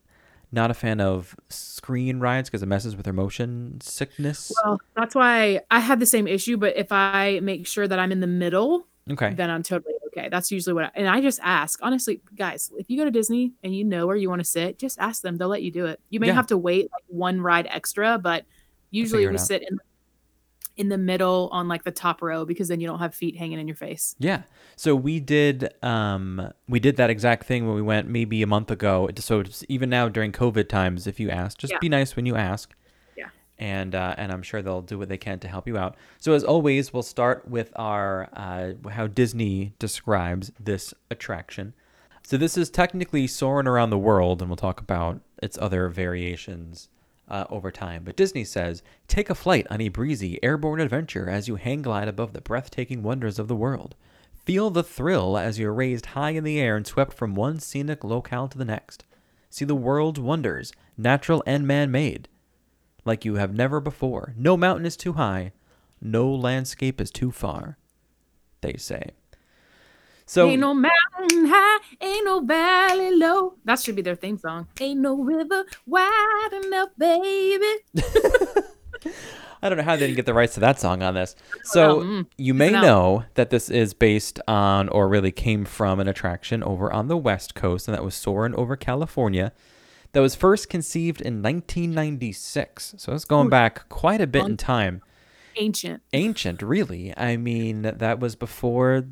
not a fan of screen rides because it messes with her motion sickness. Well, that's why I have the same issue, but if I make sure that I'm in the middle, okay. then I'm totally okay. That's usually what I, and I just ask. Honestly, guys, if you go to Disney and you know where you want to sit, just ask them. They'll let you do it. You may Yeah. have to wait like one ride extra, but usually we sit in in the middle on like the top row because then you don't have feet hanging in your face. Yeah. So we did um we did that exact thing when we went maybe a month ago. So even now during COVID times, if you ask, just Yeah. be nice when you ask. Yeah. And uh, and I'm sure they'll do what they can to help you out. So as always, we'll start with our uh, how Disney describes this attraction. So this is technically Soarin' around the world, and we'll talk about its other variations uh, over time. But Disney says, take a flight on a breezy, airborne adventure as you hang glide above the breathtaking wonders of the world. Feel the thrill as you're raised high in the air and swept from one scenic locale to the next. See the world's wonders, natural and man-made, like you have never before. No mountain is too high, no landscape is too far. They say. So ain't no mountain high, ain't no valley low. That should be their theme song. Ain't no river wide enough, baby. *laughs* I don't know how they didn't get the rights to that song on this. So Mm, you may know that this is based on, or really came from, an attraction over on the West Coast, and that was Soarin' over California. That was first conceived in 1996. So it's going back quite a bit in time. Ancient. Ancient, really. I mean, that was before.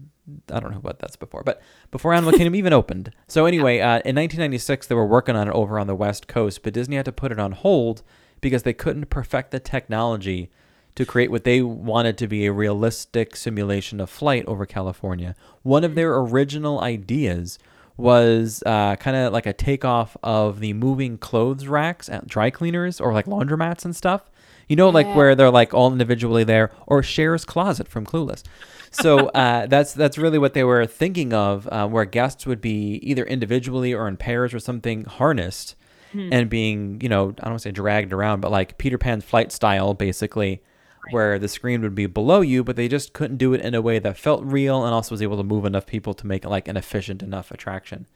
I don't know what that's before, but before Animal Kingdom even opened. So anyway, uh, in 1996, they were working on it over on the West Coast, but Disney had to put it on hold because they couldn't perfect the technology to create what they wanted to be a realistic simulation of flight over California. One of their original ideas was uh, kind of like a takeoff of the moving clothes racks at dry cleaners or like laundromats and stuff. You know, like where they're like all individually there, or Cher's closet from Clueless. So *laughs* uh, that's that's really what they were thinking of, uh, where guests would be either individually or in pairs or something harnessed and being, you know, I don't want to say dragged around, but like Peter Pan's flight style, basically, where the screen would be below you, but they just couldn't do it in a way that felt real and also was able to move enough people to make it like an efficient enough attraction.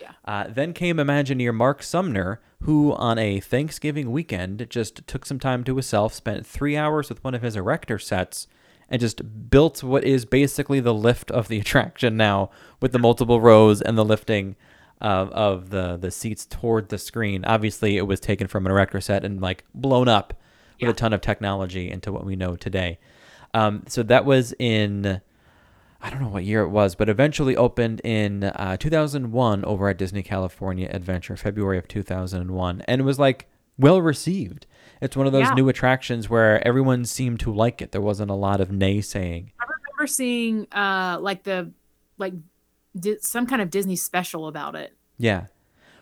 Yeah. Uh, then came Imagineer Mark Sumner, who on a Thanksgiving weekend just took some time to himself, spent three hours with one of his erector sets, and just built what is basically the lift of the *laughs* attraction now, with the multiple rows and the lifting of, of the the seats toward the screen. Obviously, it was taken from an erector set and like blown up Yeah. a ton of technology into what we know today. Um, so that was in. I don't know what year it was, but eventually opened in uh, 2001 over at Disney California Adventure, February of 2001, and it was like well received. It's one of those Yeah. new attractions where everyone seemed to like it. There wasn't a lot of naysaying. I remember seeing uh like the like di- some kind of Disney special about it. Yeah,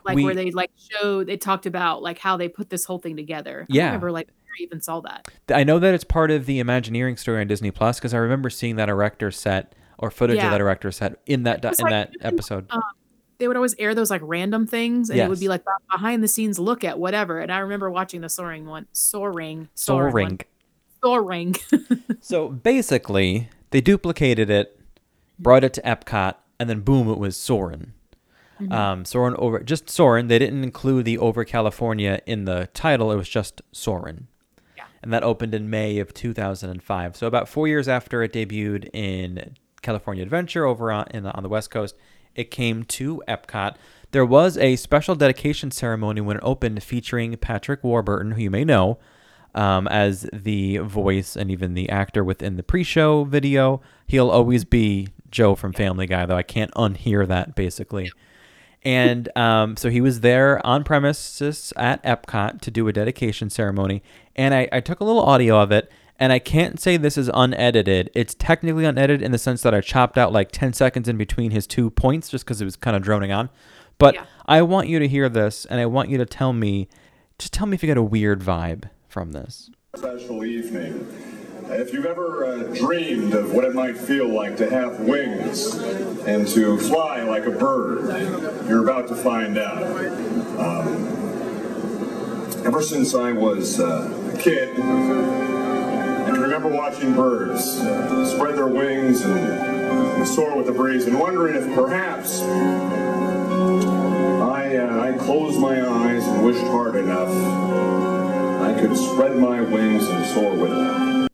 Like We- where they like showed they talked about like how they put this whole thing together. Yeah, I remember like I even saw that. I know that it's part of the Imagineering story on Disney Plus because I remember seeing that erector set or footage of that erector set in that in like that episode. um, They would always air those like random things and it would be like behind the scenes look at whatever. And I remember watching the soaring one soaring soaring Soaring. soaring. *laughs* So basically, they duplicated it, brought it to Epcot, and then boom, it was Soarin'. Mm-hmm. Um, Soarin' over just Soarin'. They didn't include the over California in the title. It was just Soarin'. And that opened in May of 2005. So about four years after it debuted in California Adventure over on, in, on the West Coast, it came to Epcot. There was a special dedication ceremony when it opened featuring Patrick Warburton, who you may know um, as the voice and even the actor within the pre-show video. He'll always be Joe from Family Guy, though I can't unhear that basically. And um, so he was there on premises at Epcot to do a dedication ceremony. And I, I took a little audio of it, and I can't say this is unedited. It's technically unedited in the sense that I chopped out like 10 seconds in between his two points just because it was kind of droning on. But Yeah. I want you to hear this, and I want you to tell me, just tell me if you get a weird vibe from this. special evening. If you've ever uh, dreamed of what it might feel like to have wings and to fly like a bird, you're about to find out. Um, ever since I was uh, a kid, I can remember watching birds uh, spread their wings and, and soar with the breeze and wondering if perhaps I, uh, I closed my eyes and wished hard enough I could spread my wings and soar with them.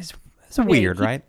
It's, it's weird, he- right?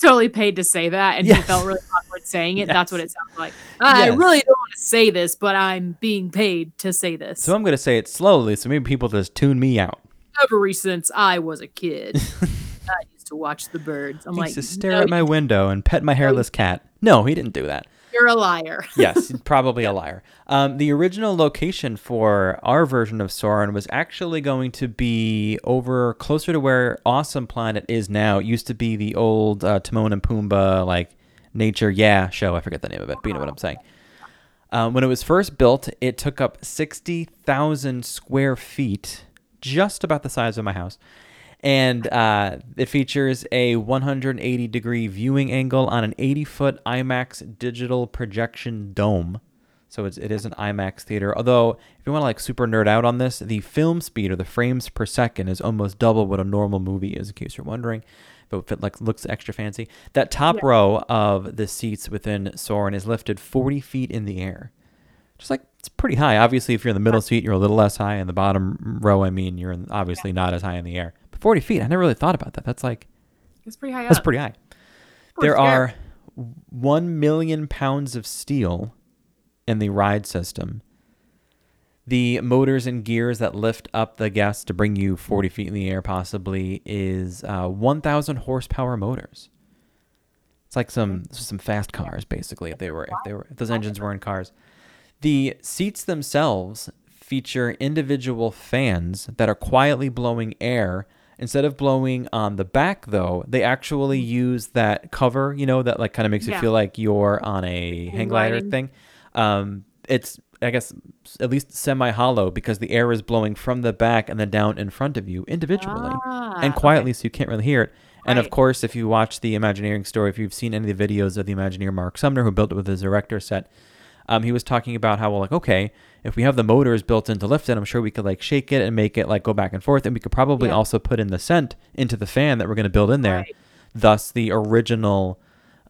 totally paid to say that and Yes. he felt really awkward saying it. Yes. That's what it sounds like. I Yes. really don't want to say this, but I'm being paid to say this. So I'm going to say it slowly, so maybe people just tune me out. Ever since I was a kid, *laughs* I used to watch the birds. I'm He like, used to stare "No, at my window and pet my hairless cat. No, he didn't do that. You're a liar. *laughs* Yes, probably a liar. Um, the original location for our version of Soarin' was actually going to be over closer to where Awesome Planet is now. It used to be the old uh, Timon and Pumbaa like nature yeah show. I forget the name of it, but you know what I'm saying. Um, when it was first built, it took up 60,000 square feet, just about the size of my house. And uh, it features a 180 degree viewing angle on an 80 foot IMAX digital projection dome. So it's, it is an IMAX theater. Although, if you want to like super nerd out on this, the film speed or the frames per second is almost double what a normal movie is, in case you're wondering. But if it like looks extra fancy, that top row of the seats within Soarin' is lifted 40 feet in the air just like it's pretty high. Obviously, if you're in the middle seat, you're a little less high. In the bottom row, I mean, you're obviously not as high in the air. But 40 feet, I never really thought about that. That's like It's pretty high that's up. pretty high. Pretty there scary. are one million pounds of steel in the ride system. The motors and gears that lift up the guests to bring you 40 feet in the air, possibly, is uh, 1,000 horsepower motors. It's like some some fast cars, basically. If they were, if they were, if those engines were in cars. The seats themselves feature individual fans that are quietly blowing air. Instead of blowing on the back, though, they actually use that cover, you know, that like kind of makes it feel like you're on a hang glider thing. Um, it's I guess at least semi hollow because the air is blowing from the back and then down in front of you individually Ah, and okay. quietly so you can't really hear it. And of course, if you watch the Imagineering story, if you've seen any of the videos of the Imagineer Mark Sumner who built it with his erector set, um, he was talking about how well like okay, if we have the motors built in to lift it, I'm sure we could like shake it and make it like go back and forth, and we could probably Yeah. also put in the scent into the fan that we're going to build in there. Right. Thus, the original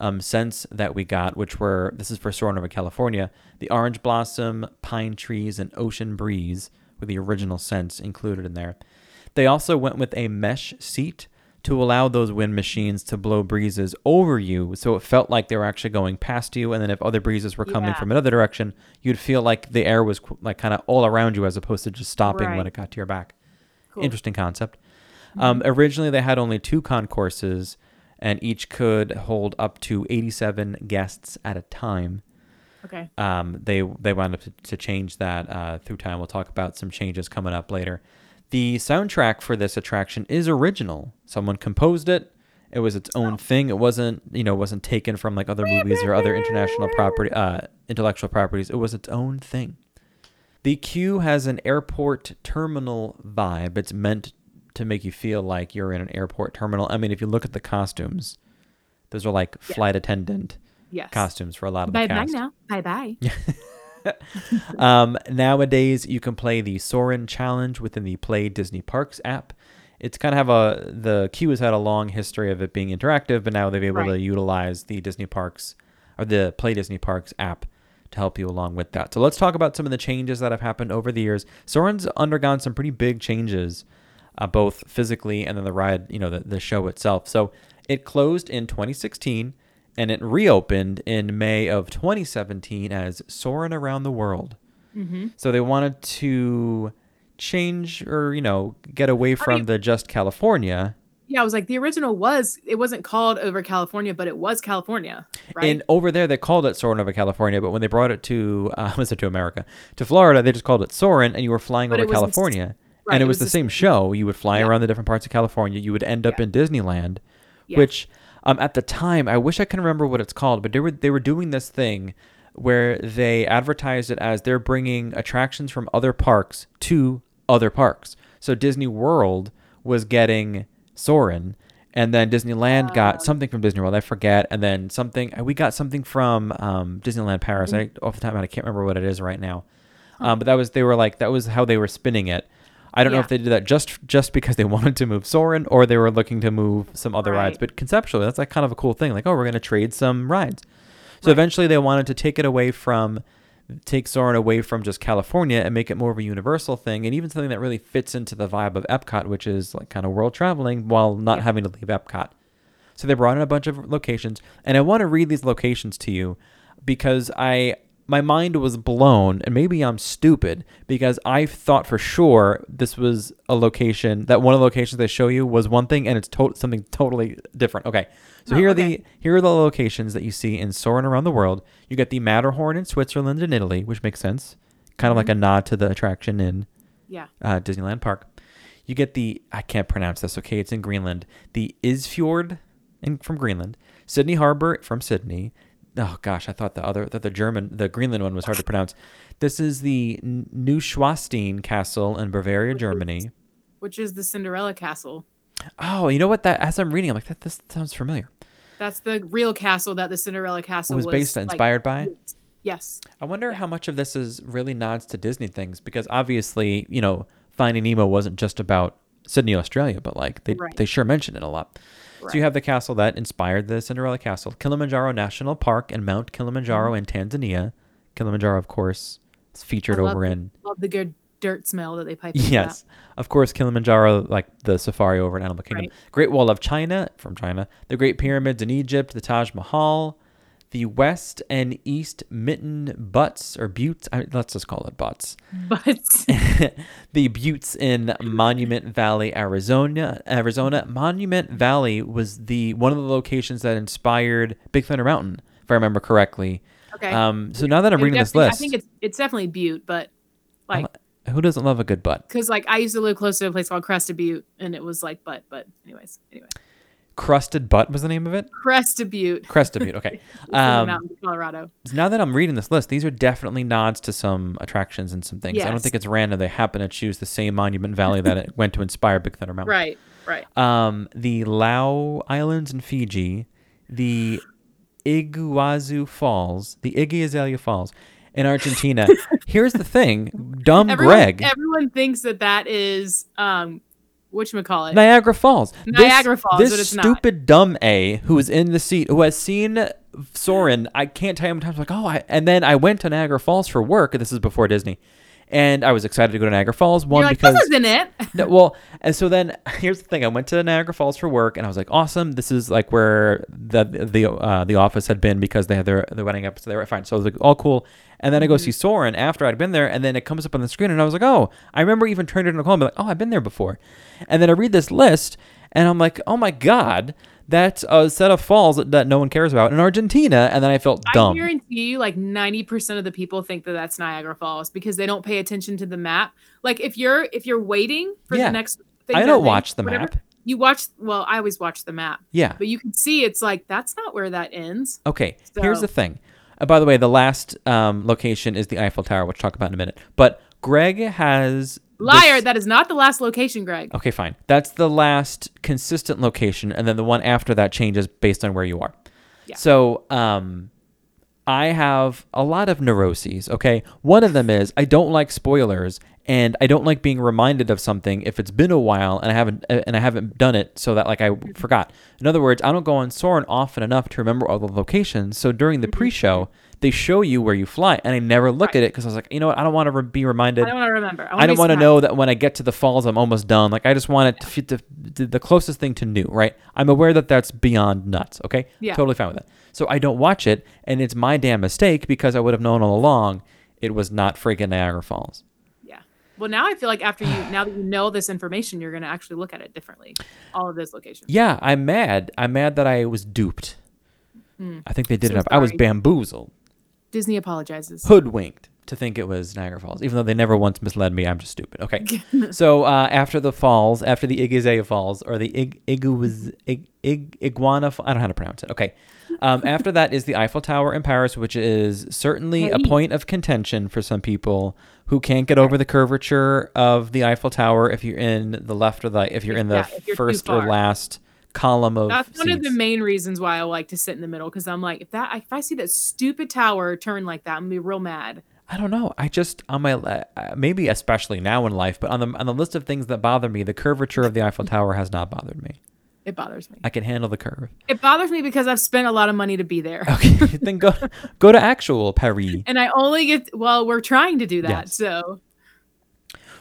um, scents that we got, which were this is for Soarin' over California, the orange blossom, pine trees, and ocean breeze were the original scents included in there. They also went with a mesh seat to allow those wind machines to blow breezes over you, so it felt like they were actually going past you. And then if other breezes were coming Yeah. from another direction, you'd feel like the air was qu- like kind of all around you, as opposed to just stopping when it got to your back. Cool. Interesting concept. Um, originally, they had only two concourses, and each could hold up to 87 guests at a time. Okay. Um, they they wound up to, to change that uh, through time. We'll talk about some changes coming up later. The soundtrack for this attraction is original. Someone composed it. It was its own thing. It wasn't you know wasn't taken from like other movies or other international property uh, intellectual properties. It was its own thing. The queue has an airport terminal vibe. It's meant to make you feel like you're in an airport terminal. I mean, if you look at the costumes, those are like flight attendant Yes. costumes for a lot of Bye the bye cast. now. Bye bye. *laughs* *laughs* Um, nowadays, you can play the Soarin' Challenge within the Play Disney Parks app. It's kind of have a the queue has had a long history of it being interactive, but now they've been able to utilize the Disney Parks or the Play Disney Parks app to help you along with that. So let's talk about some of the changes that have happened over the years. Soarin's undergone some pretty big changes, uh, both physically and then the ride, you know, the, the show itself. So it closed in 2016 and it reopened in May of 2017 as Soarin' Around the World. So they wanted to change or, you know, get away from mean- the just California. Yeah, I was like, the original was it wasn't called Over California, but it was California, right? And over there, they called it Soarin' over California, but when they brought it to, uh, *laughs* was it to America, to Florida, they just called it Soarin', and you were flying But over California. right, and it it was, was the the same show. You would fly Yeah. around the different parts of California. You would end up Yeah. in Disneyland, Yeah. which um, at the time, I wish I can remember what it's called, but they were they were doing this thing where they advertised it as they're bringing attractions from other parks to other parks. So Disney World was getting Soarin', and then Disneyland got something from Disney World. I forget, and then something we got something from um, Disneyland Paris. I off the top of my head, I can't remember what it is right now. Um, but that was they were like that was how they were spinning it. I don't know if they did that just just because they *laughs* wanted to move Soarin' or they were looking to move some other rides. But conceptually, that's like kind of a cool thing. Like, oh, we're going to trade some rides. So eventually, they wanted to take it away from take Soarin' away from just California and make it more of a universal thing, and even something that really fits into the vibe of Epcot, which is like kind of world traveling while not Yeah. having to leave Epcot. So they brought in a bunch of locations, and I want to read these locations to you because I my mind was blown, and maybe I'm stupid because I thought for sure this was a location that one of the locations they show you was one thing, and it's to- something totally different. Okay, so Oh, here are okay. the here are the locations that you see in Soarin' around the world. You get the Matterhorn in Switzerland and Italy, which makes sense, kind of like a nod to the attraction in yeah. uh, Disneyland Park. You get the I can't pronounce this. Okay, it's in Greenland. The Isfjord in from Greenland. Sydney Harbor from Sydney. Oh gosh, I thought the other that the German the Greenland one was hard to pronounce. This is the Neuschwanstein Castle in Bavaria, Germany. Which is the Cinderella castle. Oh, you know what? That as I'm reading, I'm like that. This sounds familiar. That's the real castle that the Cinderella castle It was based like, inspired by. Yes. I wonder how much of this is really nods to Disney things because obviously, you know, Finding Nemo wasn't just about Sydney, Australia, but like they Right. they sure mentioned it a lot. So you have the castle that inspired the Cinderella Castle, Kilimanjaro National Park and Mount Kilimanjaro in Tanzania. Kilimanjaro, of course, is featured Mm-hmm. Over the- in Love the good dirt smell that they pipe. yes, of course, Kilimanjaro, like the safari over in Animal Kingdom. Right. Great Wall of China from China, the Great Pyramids in Egypt, the Taj Mahal, the West and East Mitten Butts or Buttes. I, let's just call it Butts. that. But *laughs* the buttes in Monument Valley, Arizona. Arizona Monument Valley was the one of the locations that inspired Big Thunder Mountain, if I remember correctly. okay. Um, so now that I'm It reading this list, I think it's it's definitely Butte, but like who doesn't love a good butt? because like I used to live close to a place called Crested Butte, and it was like but but anyways anyway. Crusted Butt was the name of it. Cresta Butte. Cresta Butte. Okay. *laughs* It's in the Um, Colorado. now that I'm reading this list, these are definitely nods to some attractions and some things. I don't think it's random. They happen to choose the same Monument Valley that it went to inspire Big Thunder Mountain. Right, right. Um, the Lau Islands in Fiji, the Iguazu Falls, the Iggy Azalea Falls in Argentina. *laughs* Here's the thing, dumb Everyone, Greg, everyone thinks that that is um, you call it. Niagara Falls. Niagara this, Falls, This it's not. stupid dumb A who is in the seat who has seen Soarin'. I can't tell you how many times like, oh, I, and then I went to Niagara Falls for work. This is before Disney. And I was excited to go to Niagara Falls. One like, because this isn't it. *laughs* No, well, and so then *laughs* here's the thing: I went to Niagara Falls for work, and I was like, "Awesome! This is like where the the uh, the office had been because they had their the wedding episode. They were fine, so I was like, all cool." And then I go mm-hmm. see Soarin' after I'd been there, and then it comes up on the screen, and I was like, "Oh!" I remember even turning it in the call and be like, "Oh, I've been there before." And then I read this list, and I'm like, "Oh my god!" That's a set of falls that, that no one cares about in Argentina, and then I felt dumb. I guarantee you, like ninety percent of the people think that that's Niagara Falls because they don't pay attention to the map. Like if you're if you're waiting for Yeah. the next, thing I don't watch the whatever, map. You watch. Well, I always watch the map, Yeah. but you can see it's like that's not where that ends. Okay, here's the thing. Uh, by the way, the last um, location is the Eiffel Tower, which we'll talk about in a minute. But Greg has Liar! this- That is not the last location, Greg. okay, fine. That's the last consistent location, and then the one after that changes based on where you are. Yeah. So, um, I have a lot of neuroses. Okay, one of them is I don't like spoilers, and I don't like being reminded of something if it's been a while and I haven't uh, and I haven't done it, so that like I forgot. In other words, I don't go on Soarin' often enough to remember all the locations. So during the pre-show, they show you where you fly, and I never look at it because I was like, you know what, I don't want to re- be reminded. I don't want to remember. I don't want to know that when I get to the falls, I'm almost done. Like I just want it to fit the, closest thing to new, right? I'm aware that that's beyond nuts. Okay, Yeah. totally fine with that. So I don't watch it, and it's my damn mistake because I would have known all along it was not freaking Niagara Falls. Yeah. Well, now I feel like after you, now that you know this information, you're going to actually look at it differently. All of those locations. Yeah, I'm mad. I'm mad that I was duped. Hmm. I think they did So it up. I was bamboozled, Disney apologizes. hoodwinked to think it was Niagara Falls, even though they never once misled me. I'm just stupid. Okay. *laughs* so uh, after the falls, after the Igazea Falls, or the Ig, Iguaz, Ig, Ig, Iguana, I don't know how to pronounce it. Okay. Um, after that is the Eiffel Tower in Paris, which is certainly a point of contention for some people who can't get over the curvature of the Eiffel Tower if you're in the left or the if you're in the Yeah, you're first or last column of That's one of the main reasons why I like to sit in the middle because I'm like, if that if I see that stupid tower turn like that, I'm gonna be real mad. I don't know. I just on my uh, maybe especially now in life, but on the on the list of things that bother me, the curvature of the Eiffel Tower has not bothered me. It bothers me. I can handle the curve. It bothers me because I've spent a lot of money to be there, *laughs* Okay, then go go to actual Paris and I only get. Well, we're trying to do that, Yes. so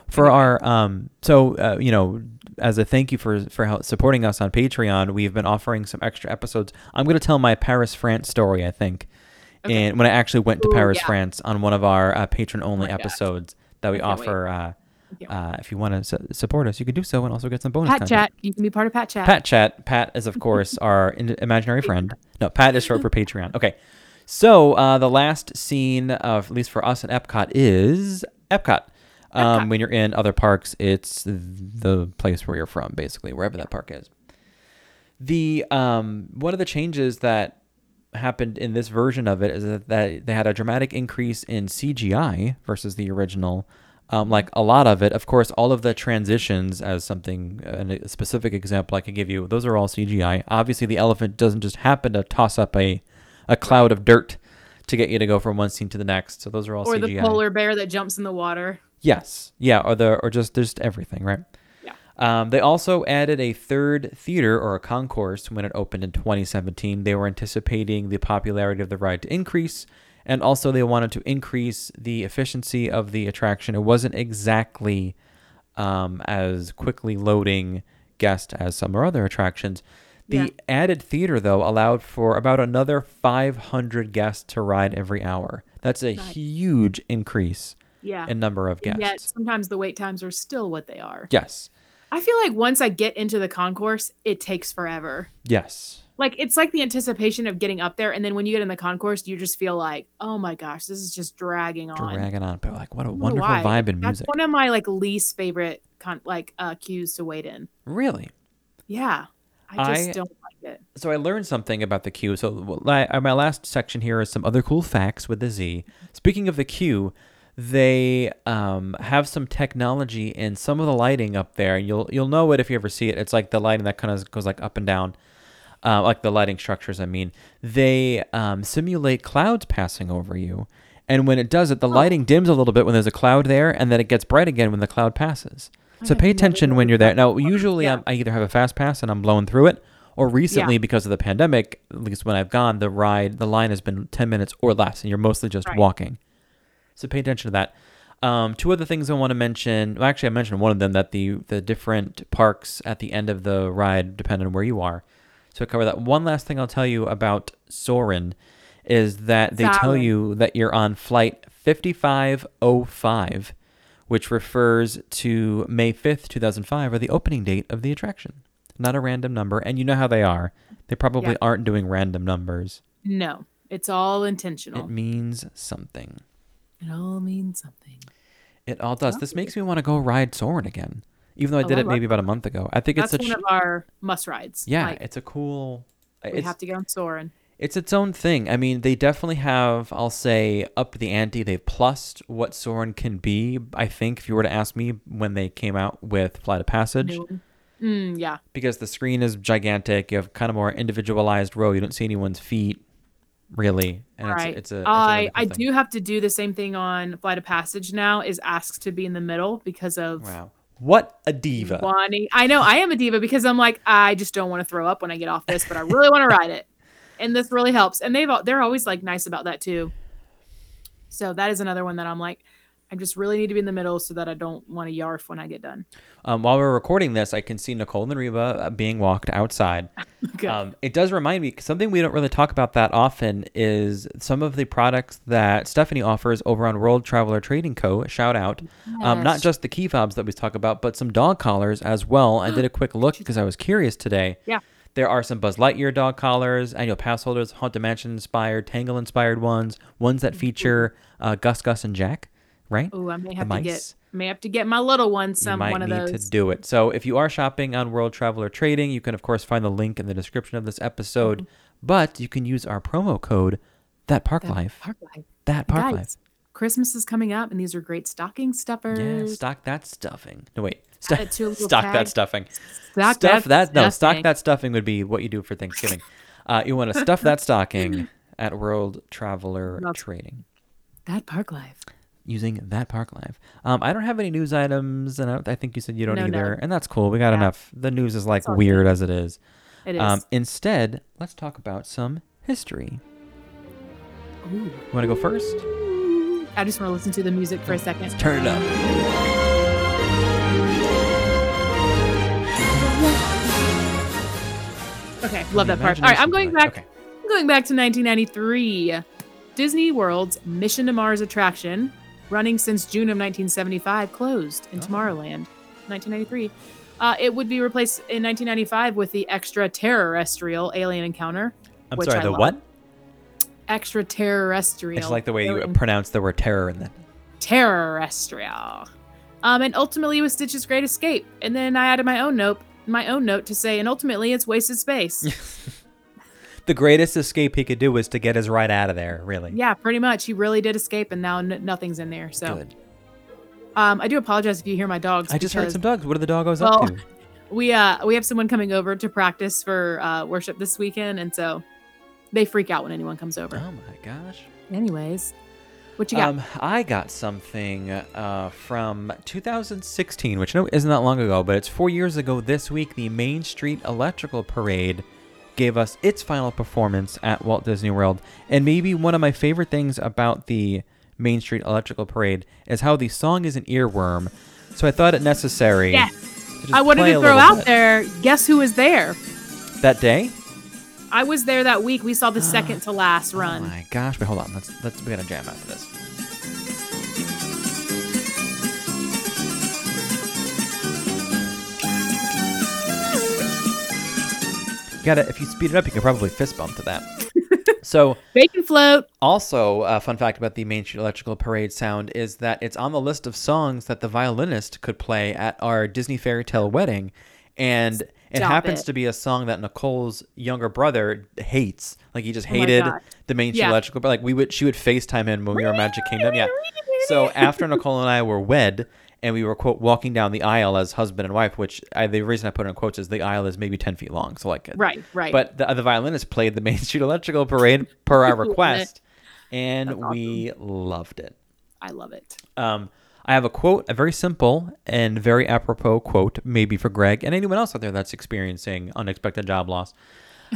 for our um. So uh, you know, as a thank you for for help supporting us on Patreon, we've been offering some extra episodes. I'm going to tell my Paris France story. I think, Okay. and when I actually went to Ooh, Paris yeah. France on one of our uh, patron only Oh episodes that we offer. Uh, can't uh, if you want to su- support us, you can do so and also get some bonus Pat content. Chat, you can be part of Pat Chat. Pat Chat. Pat is, of *laughs* course, our in- imaginary friend. No, Pat is short for Patreon. Okay. So uh, the last scene, of, at least for us at Epcot, is Epcot. Um. When you're in other parks, it's the place where you're from, basically, wherever that park is. The um, one of the changes that happened in this version of it is that, they had a dramatic increase in CGI versus the original. Um, like a lot of it, of course, all of the transitions, as something, a specific example I can give you, those are all CGI. Obviously, the elephant doesn't just happen to toss up a, a cloud of dirt to get you to go from one scene to the next. So those are all or CGI. the polar bear that jumps in the water. Yes. Yeah. Or the or just just everything, right? Yeah. Um, they also added a third theater or a concourse when it opened in 2017. They were anticipating the popularity of the ride to increase, and also they wanted to increase the efficiency of the attraction. It wasn't exactly um, as quickly loading guests as some or other attractions. The Yeah. added theater, though, allowed for about another 500 guests to ride every hour. That's a huge increase Yeah. in number of And guests. yet sometimes the wait times are still what they are. Yes. I feel like once I get into the concourse, it takes forever. Yes. Like it's like the anticipation of getting up there, and then when you get in the concourse, you just feel like, oh my gosh, this is just dragging on. Dragging on. But like, what a wonderful why. vibe in That's one of my like least favorite con- like uh queues to wait in. Really? Yeah, I just I- don't like it. so I learned something about the queue. So my last section here is some other cool facts with the Z. Speaking of the queue, they um, have some technology in some of the lighting up there. You'll you'll know it if you ever see it. It's like the lighting that kind of goes like up and down, uh, like the lighting structures. I mean, they um, simulate clouds passing over you, and when it does it, the lighting dims a little bit when there's a cloud there, and then it gets bright again when the cloud passes. So pay attention when you're there. Now, usually Yeah. I'm, I either have a fast pass and I'm blowing through it, or recently Yeah. because of the pandemic, at least when I've gone, the ride, the line has been 10 minutes or less, and you're mostly just Right. walking. So pay attention to that. Um, two other things I want to mention. Well, actually, I mentioned one of them that the the different parks at the end of the ride depend on where you are. So I cover that. One last thing I'll tell you about Soarin' is that they tell you that you're on flight 5505, which refers to May 5th, 2005, or the opening date of the attraction. Not a random number, and you know how they are. They probably Yeah. aren't doing random numbers. No, it's all intentional. It means something. It all means something. It all does. This makes me want to go ride Soarin' again, even though I Oh, did I it maybe about a month ago. I think it's That's such. one of our must rides. yeah, Like, it's a cool. we It's, have to get on Soarin'. it's its own thing. I mean, they definitely have. I'll say up the ante. They've plussed what Soarin' can be. I think if you were to ask me when they came out with Flight of Passage. Mm, yeah. because the screen is gigantic. You have kind of more individualized row. You don't see anyone's feet, really, and right. it's, it's a. It's a I I do have to do the same thing on Flight of Passage now. Is asked to be in the middle because of Wow, what a diva! wanting. I know I am a diva because I'm like I just don't want to throw up when I get off this, but I really want to ride it, and this really helps. And they've they're always like nice about that too. So that is another one that I'm like, I just really need to be in the middle so that I don't want to yarf when I get done. Um, while we're recording this, I can see Nicole and Reba uh, being walked outside. *laughs* Good. Um, it does remind me something we don't really talk about that often is some of the products that Stephanie offers over on World Traveler Trading Co. Shout out, um, not just the key fobs that we talk about, but some dog collars as well. I did a quick look because I was curious today. Yeah. There are some Buzz Lightyear dog collars, annual pass holders, Haunted Mansion inspired, Tangle inspired ones, ones that feature uh, Gus, Gus, and Jaq. Right? Oh, I may have the to get may have to get my little one some one of need those. to do it. So if you are shopping on World Traveler Trading, you can of course find the link in the description of this episode. Mm-hmm. But you can use our promo code that Park That Life. Park Life. That Park Guys, Life. Christmas is coming up, and these are great stocking stuffers. Yeah, stock that stuffing. No wait, Add Sto- it to a *laughs* little stock that stuffing. Stock stuff that, no, stock that stuffing would be what you do for Thanksgiving. *laughs* uh, you want to stuff that stocking *clears throat* at World Traveler Love- Trading. That Park Life. Using that Park Live. Um, I don't have any news items, and I, I think you said you don't No, no. either, and that's cool. We got Yeah. enough. The news is like weird as it is. It is. Um, instead, let's talk about some history. Ooh. You want to go first? I just want to listen to the music for a second. Let's Turn it up. Okay, love that part. All right, I'm going back. Okay. I'm going back to 1993. Disney World's Mission to Mars attraction, running since June of 1975, closed in Oh. Tomorrowland, 1993. Uh, it would be replaced in 1995 with the extraterrestrial alien encounter. I'm which sorry, I the love. what? Extraterrestrial. I just like the way you alien- pronounce the word terror in that. terrestrial. Um, and ultimately it was Stitch's Great Escape. And then I added my own note, my own note to say, and ultimately it's wasted space. *laughs* The greatest escape he could do was to get his right out of there, really. yeah, pretty much. He really did escape, and now n- nothing's in there. So, Good. um, I do apologize if you hear my dogs. I just heard some dogs. What are the doggos Well, up to? *laughs* We uh we have someone coming over to practice for uh, worship this weekend, and so they freak out when anyone comes over. Oh my gosh. Anyways, what you got? Um, I got something uh, from 2016, which no isn't that long ago, but it's four years ago this week. The Main Street Electrical Parade gave us its final performance at Walt Disney World, and maybe one of my favorite things about the Main Street Electrical Parade is how the song is an earworm. So I thought it necessary. yes, to I wanted to throw out bit. there. Guess who was there? that day. I was there that week. We saw the second *gasps* to last run. Oh my gosh! Wait, hold on. Let's let's we gotta jam after this. Gotta if you speed it up, you can probably fist bump to that. *laughs* so Bacon float. also, a fun fact about the Main Street Electrical Parade sound is that it's on the list of songs that the violinist could play at our Disney Fairy Tale wedding. And It happens it. to be a song that Nicole's younger brother hates. Like he just Oh hated God. the main Yeah. electrical. But like we would, she would Facetime him when we were in *laughs* Magic Kingdom. Yeah. So after Nicole and I were wed, and we were quote walking down the aisle as husband and wife, which I, the reason I put it in quotes is the aisle is maybe ten feet long. So like Right, right. But the, the violinist played the Main Street Electrical Parade per our *laughs* request, and That's we loved it. I love it. Um, I have a quote, a very simple and very apropos quote, maybe for Greg and anyone else out there that's experiencing unexpected job loss. *laughs*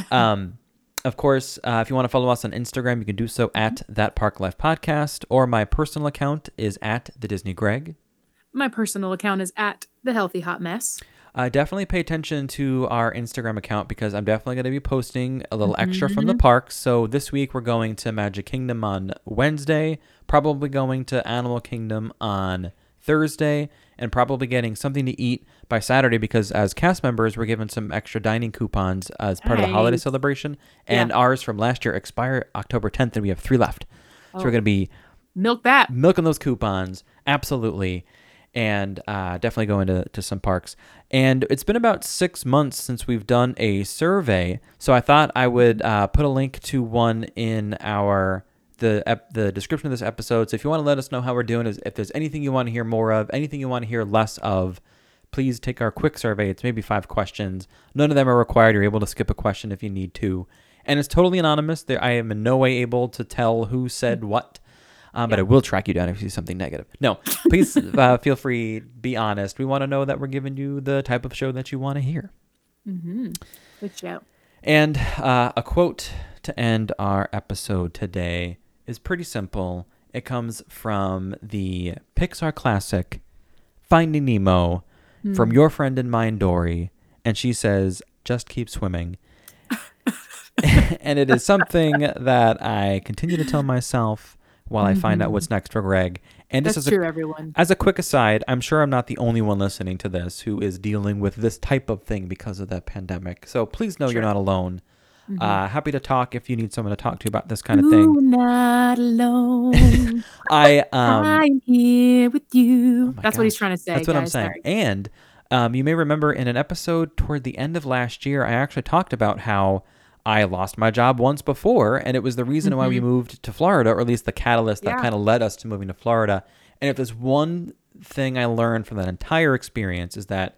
Um, of course, uh, if you want to follow us on Instagram, you can do so at that Park Life Podcast, or my personal account is at the Disney Greg. My personal account is at the Healthy Hot Mess. Uh, definitely pay attention to our Instagram account because I'm definitely going to be posting a little extra from the parks. So this week we're going to Magic Kingdom on Wednesday, probably going to Animal Kingdom on Thursday, and probably getting something to eat by Saturday because as cast members we're given some extra dining coupons as part of the holiday celebration, and Yeah. ours from last year expire October 10th, and we have three left. So we're Oh. going to be Milk that. milking those coupons absolutely and uh, definitely go into to some parks. And it's been about six months since we've done a survey so i thought i would uh, put a link to one in our the ep- the description of this episode. So if you want to let us know how we're doing if there's anything you want to hear more of anything you want to hear less of please take our quick survey. It's maybe five questions. None of them are required. You're able to skip a question if you need to. And it's totally anonymous. There i am in no way able to tell who said what um, but I will track you down if you see something negative. No, please *laughs* uh, feel free. Be honest. We want to know that we're giving you the type of show that you want to hear. Good show. And uh, a quote to end our episode today is pretty simple. It comes from the Pixar classic Finding Nemo from your friend and mine, Dory. And she says, just keep swimming. *laughs* *laughs* and it is something that I continue to tell myself while I find out what's next for Greg. And this That's is a, true, everyone. as a quick aside, I'm sure I'm not the only one listening to this who is dealing with this type of thing because of the pandemic. So please know you're not alone. Mm-hmm. Uh, happy to talk if you need someone to talk to about this kind of You're thing. not alone. *laughs* I um I'm here with you. oh That's what he's trying to say. That's what I'm saying. Sorry. And um, you may remember in an episode toward the end of last year, I actually talked about how I lost my job once before, and it was the reason why we moved to Florida, or at least the catalyst that Mm-hmm. Yeah. kind of led us to moving to Florida. And if there's one thing I learned from that entire experience is that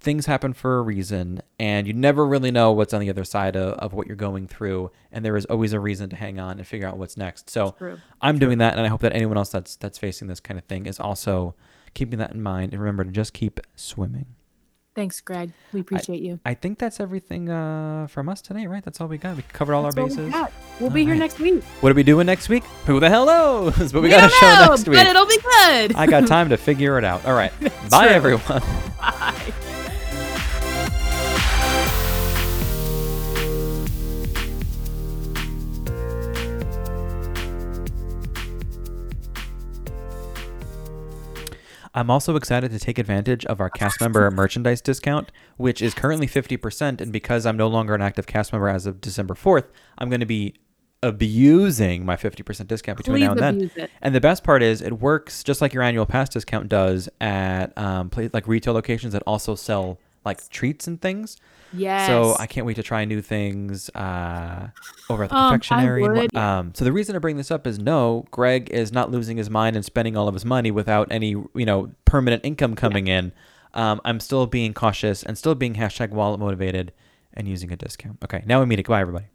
things happen for a reason, and you never really know what's on the other side of, of what you're going through, and there is always a reason to hang on and figure out what's next. So True. I'm doing that, and I hope that anyone else that's that's facing this kind of thing is also keeping that in mind and remember to just keep swimming. Thanks, Greg. We appreciate you. I think that's everything uh, from us today, right? That's all we got. We covered all That's our bases. We'll All be here right. next week. What are we doing next week? Who the hell knows? *laughs* But we, We got a show know, next week. but it'll be good. I got *laughs* time to figure it out. All right. Bye, true. everyone. *laughs* Bye. I'm also excited to take advantage of our cast member merchandise discount, which is currently 50%. And because I'm no longer an active cast member as of December 4th, I'm going to be abusing my 50% discount between Please now and then. it. And the best part is it works just like your annual pass discount does at um, like retail locations that also sell like treats and things. Yes. So I can't wait to try new things uh, over at the Um, confectionery. and what- would. Um, so the reason I bring this up is no, Greg is not losing his mind and spending all of his money without any you know permanent income coming in. Um, I'm still being cautious and still being hashtag wallet motivated and using a discount. Okay, now we meet it. Goodbye, everybody.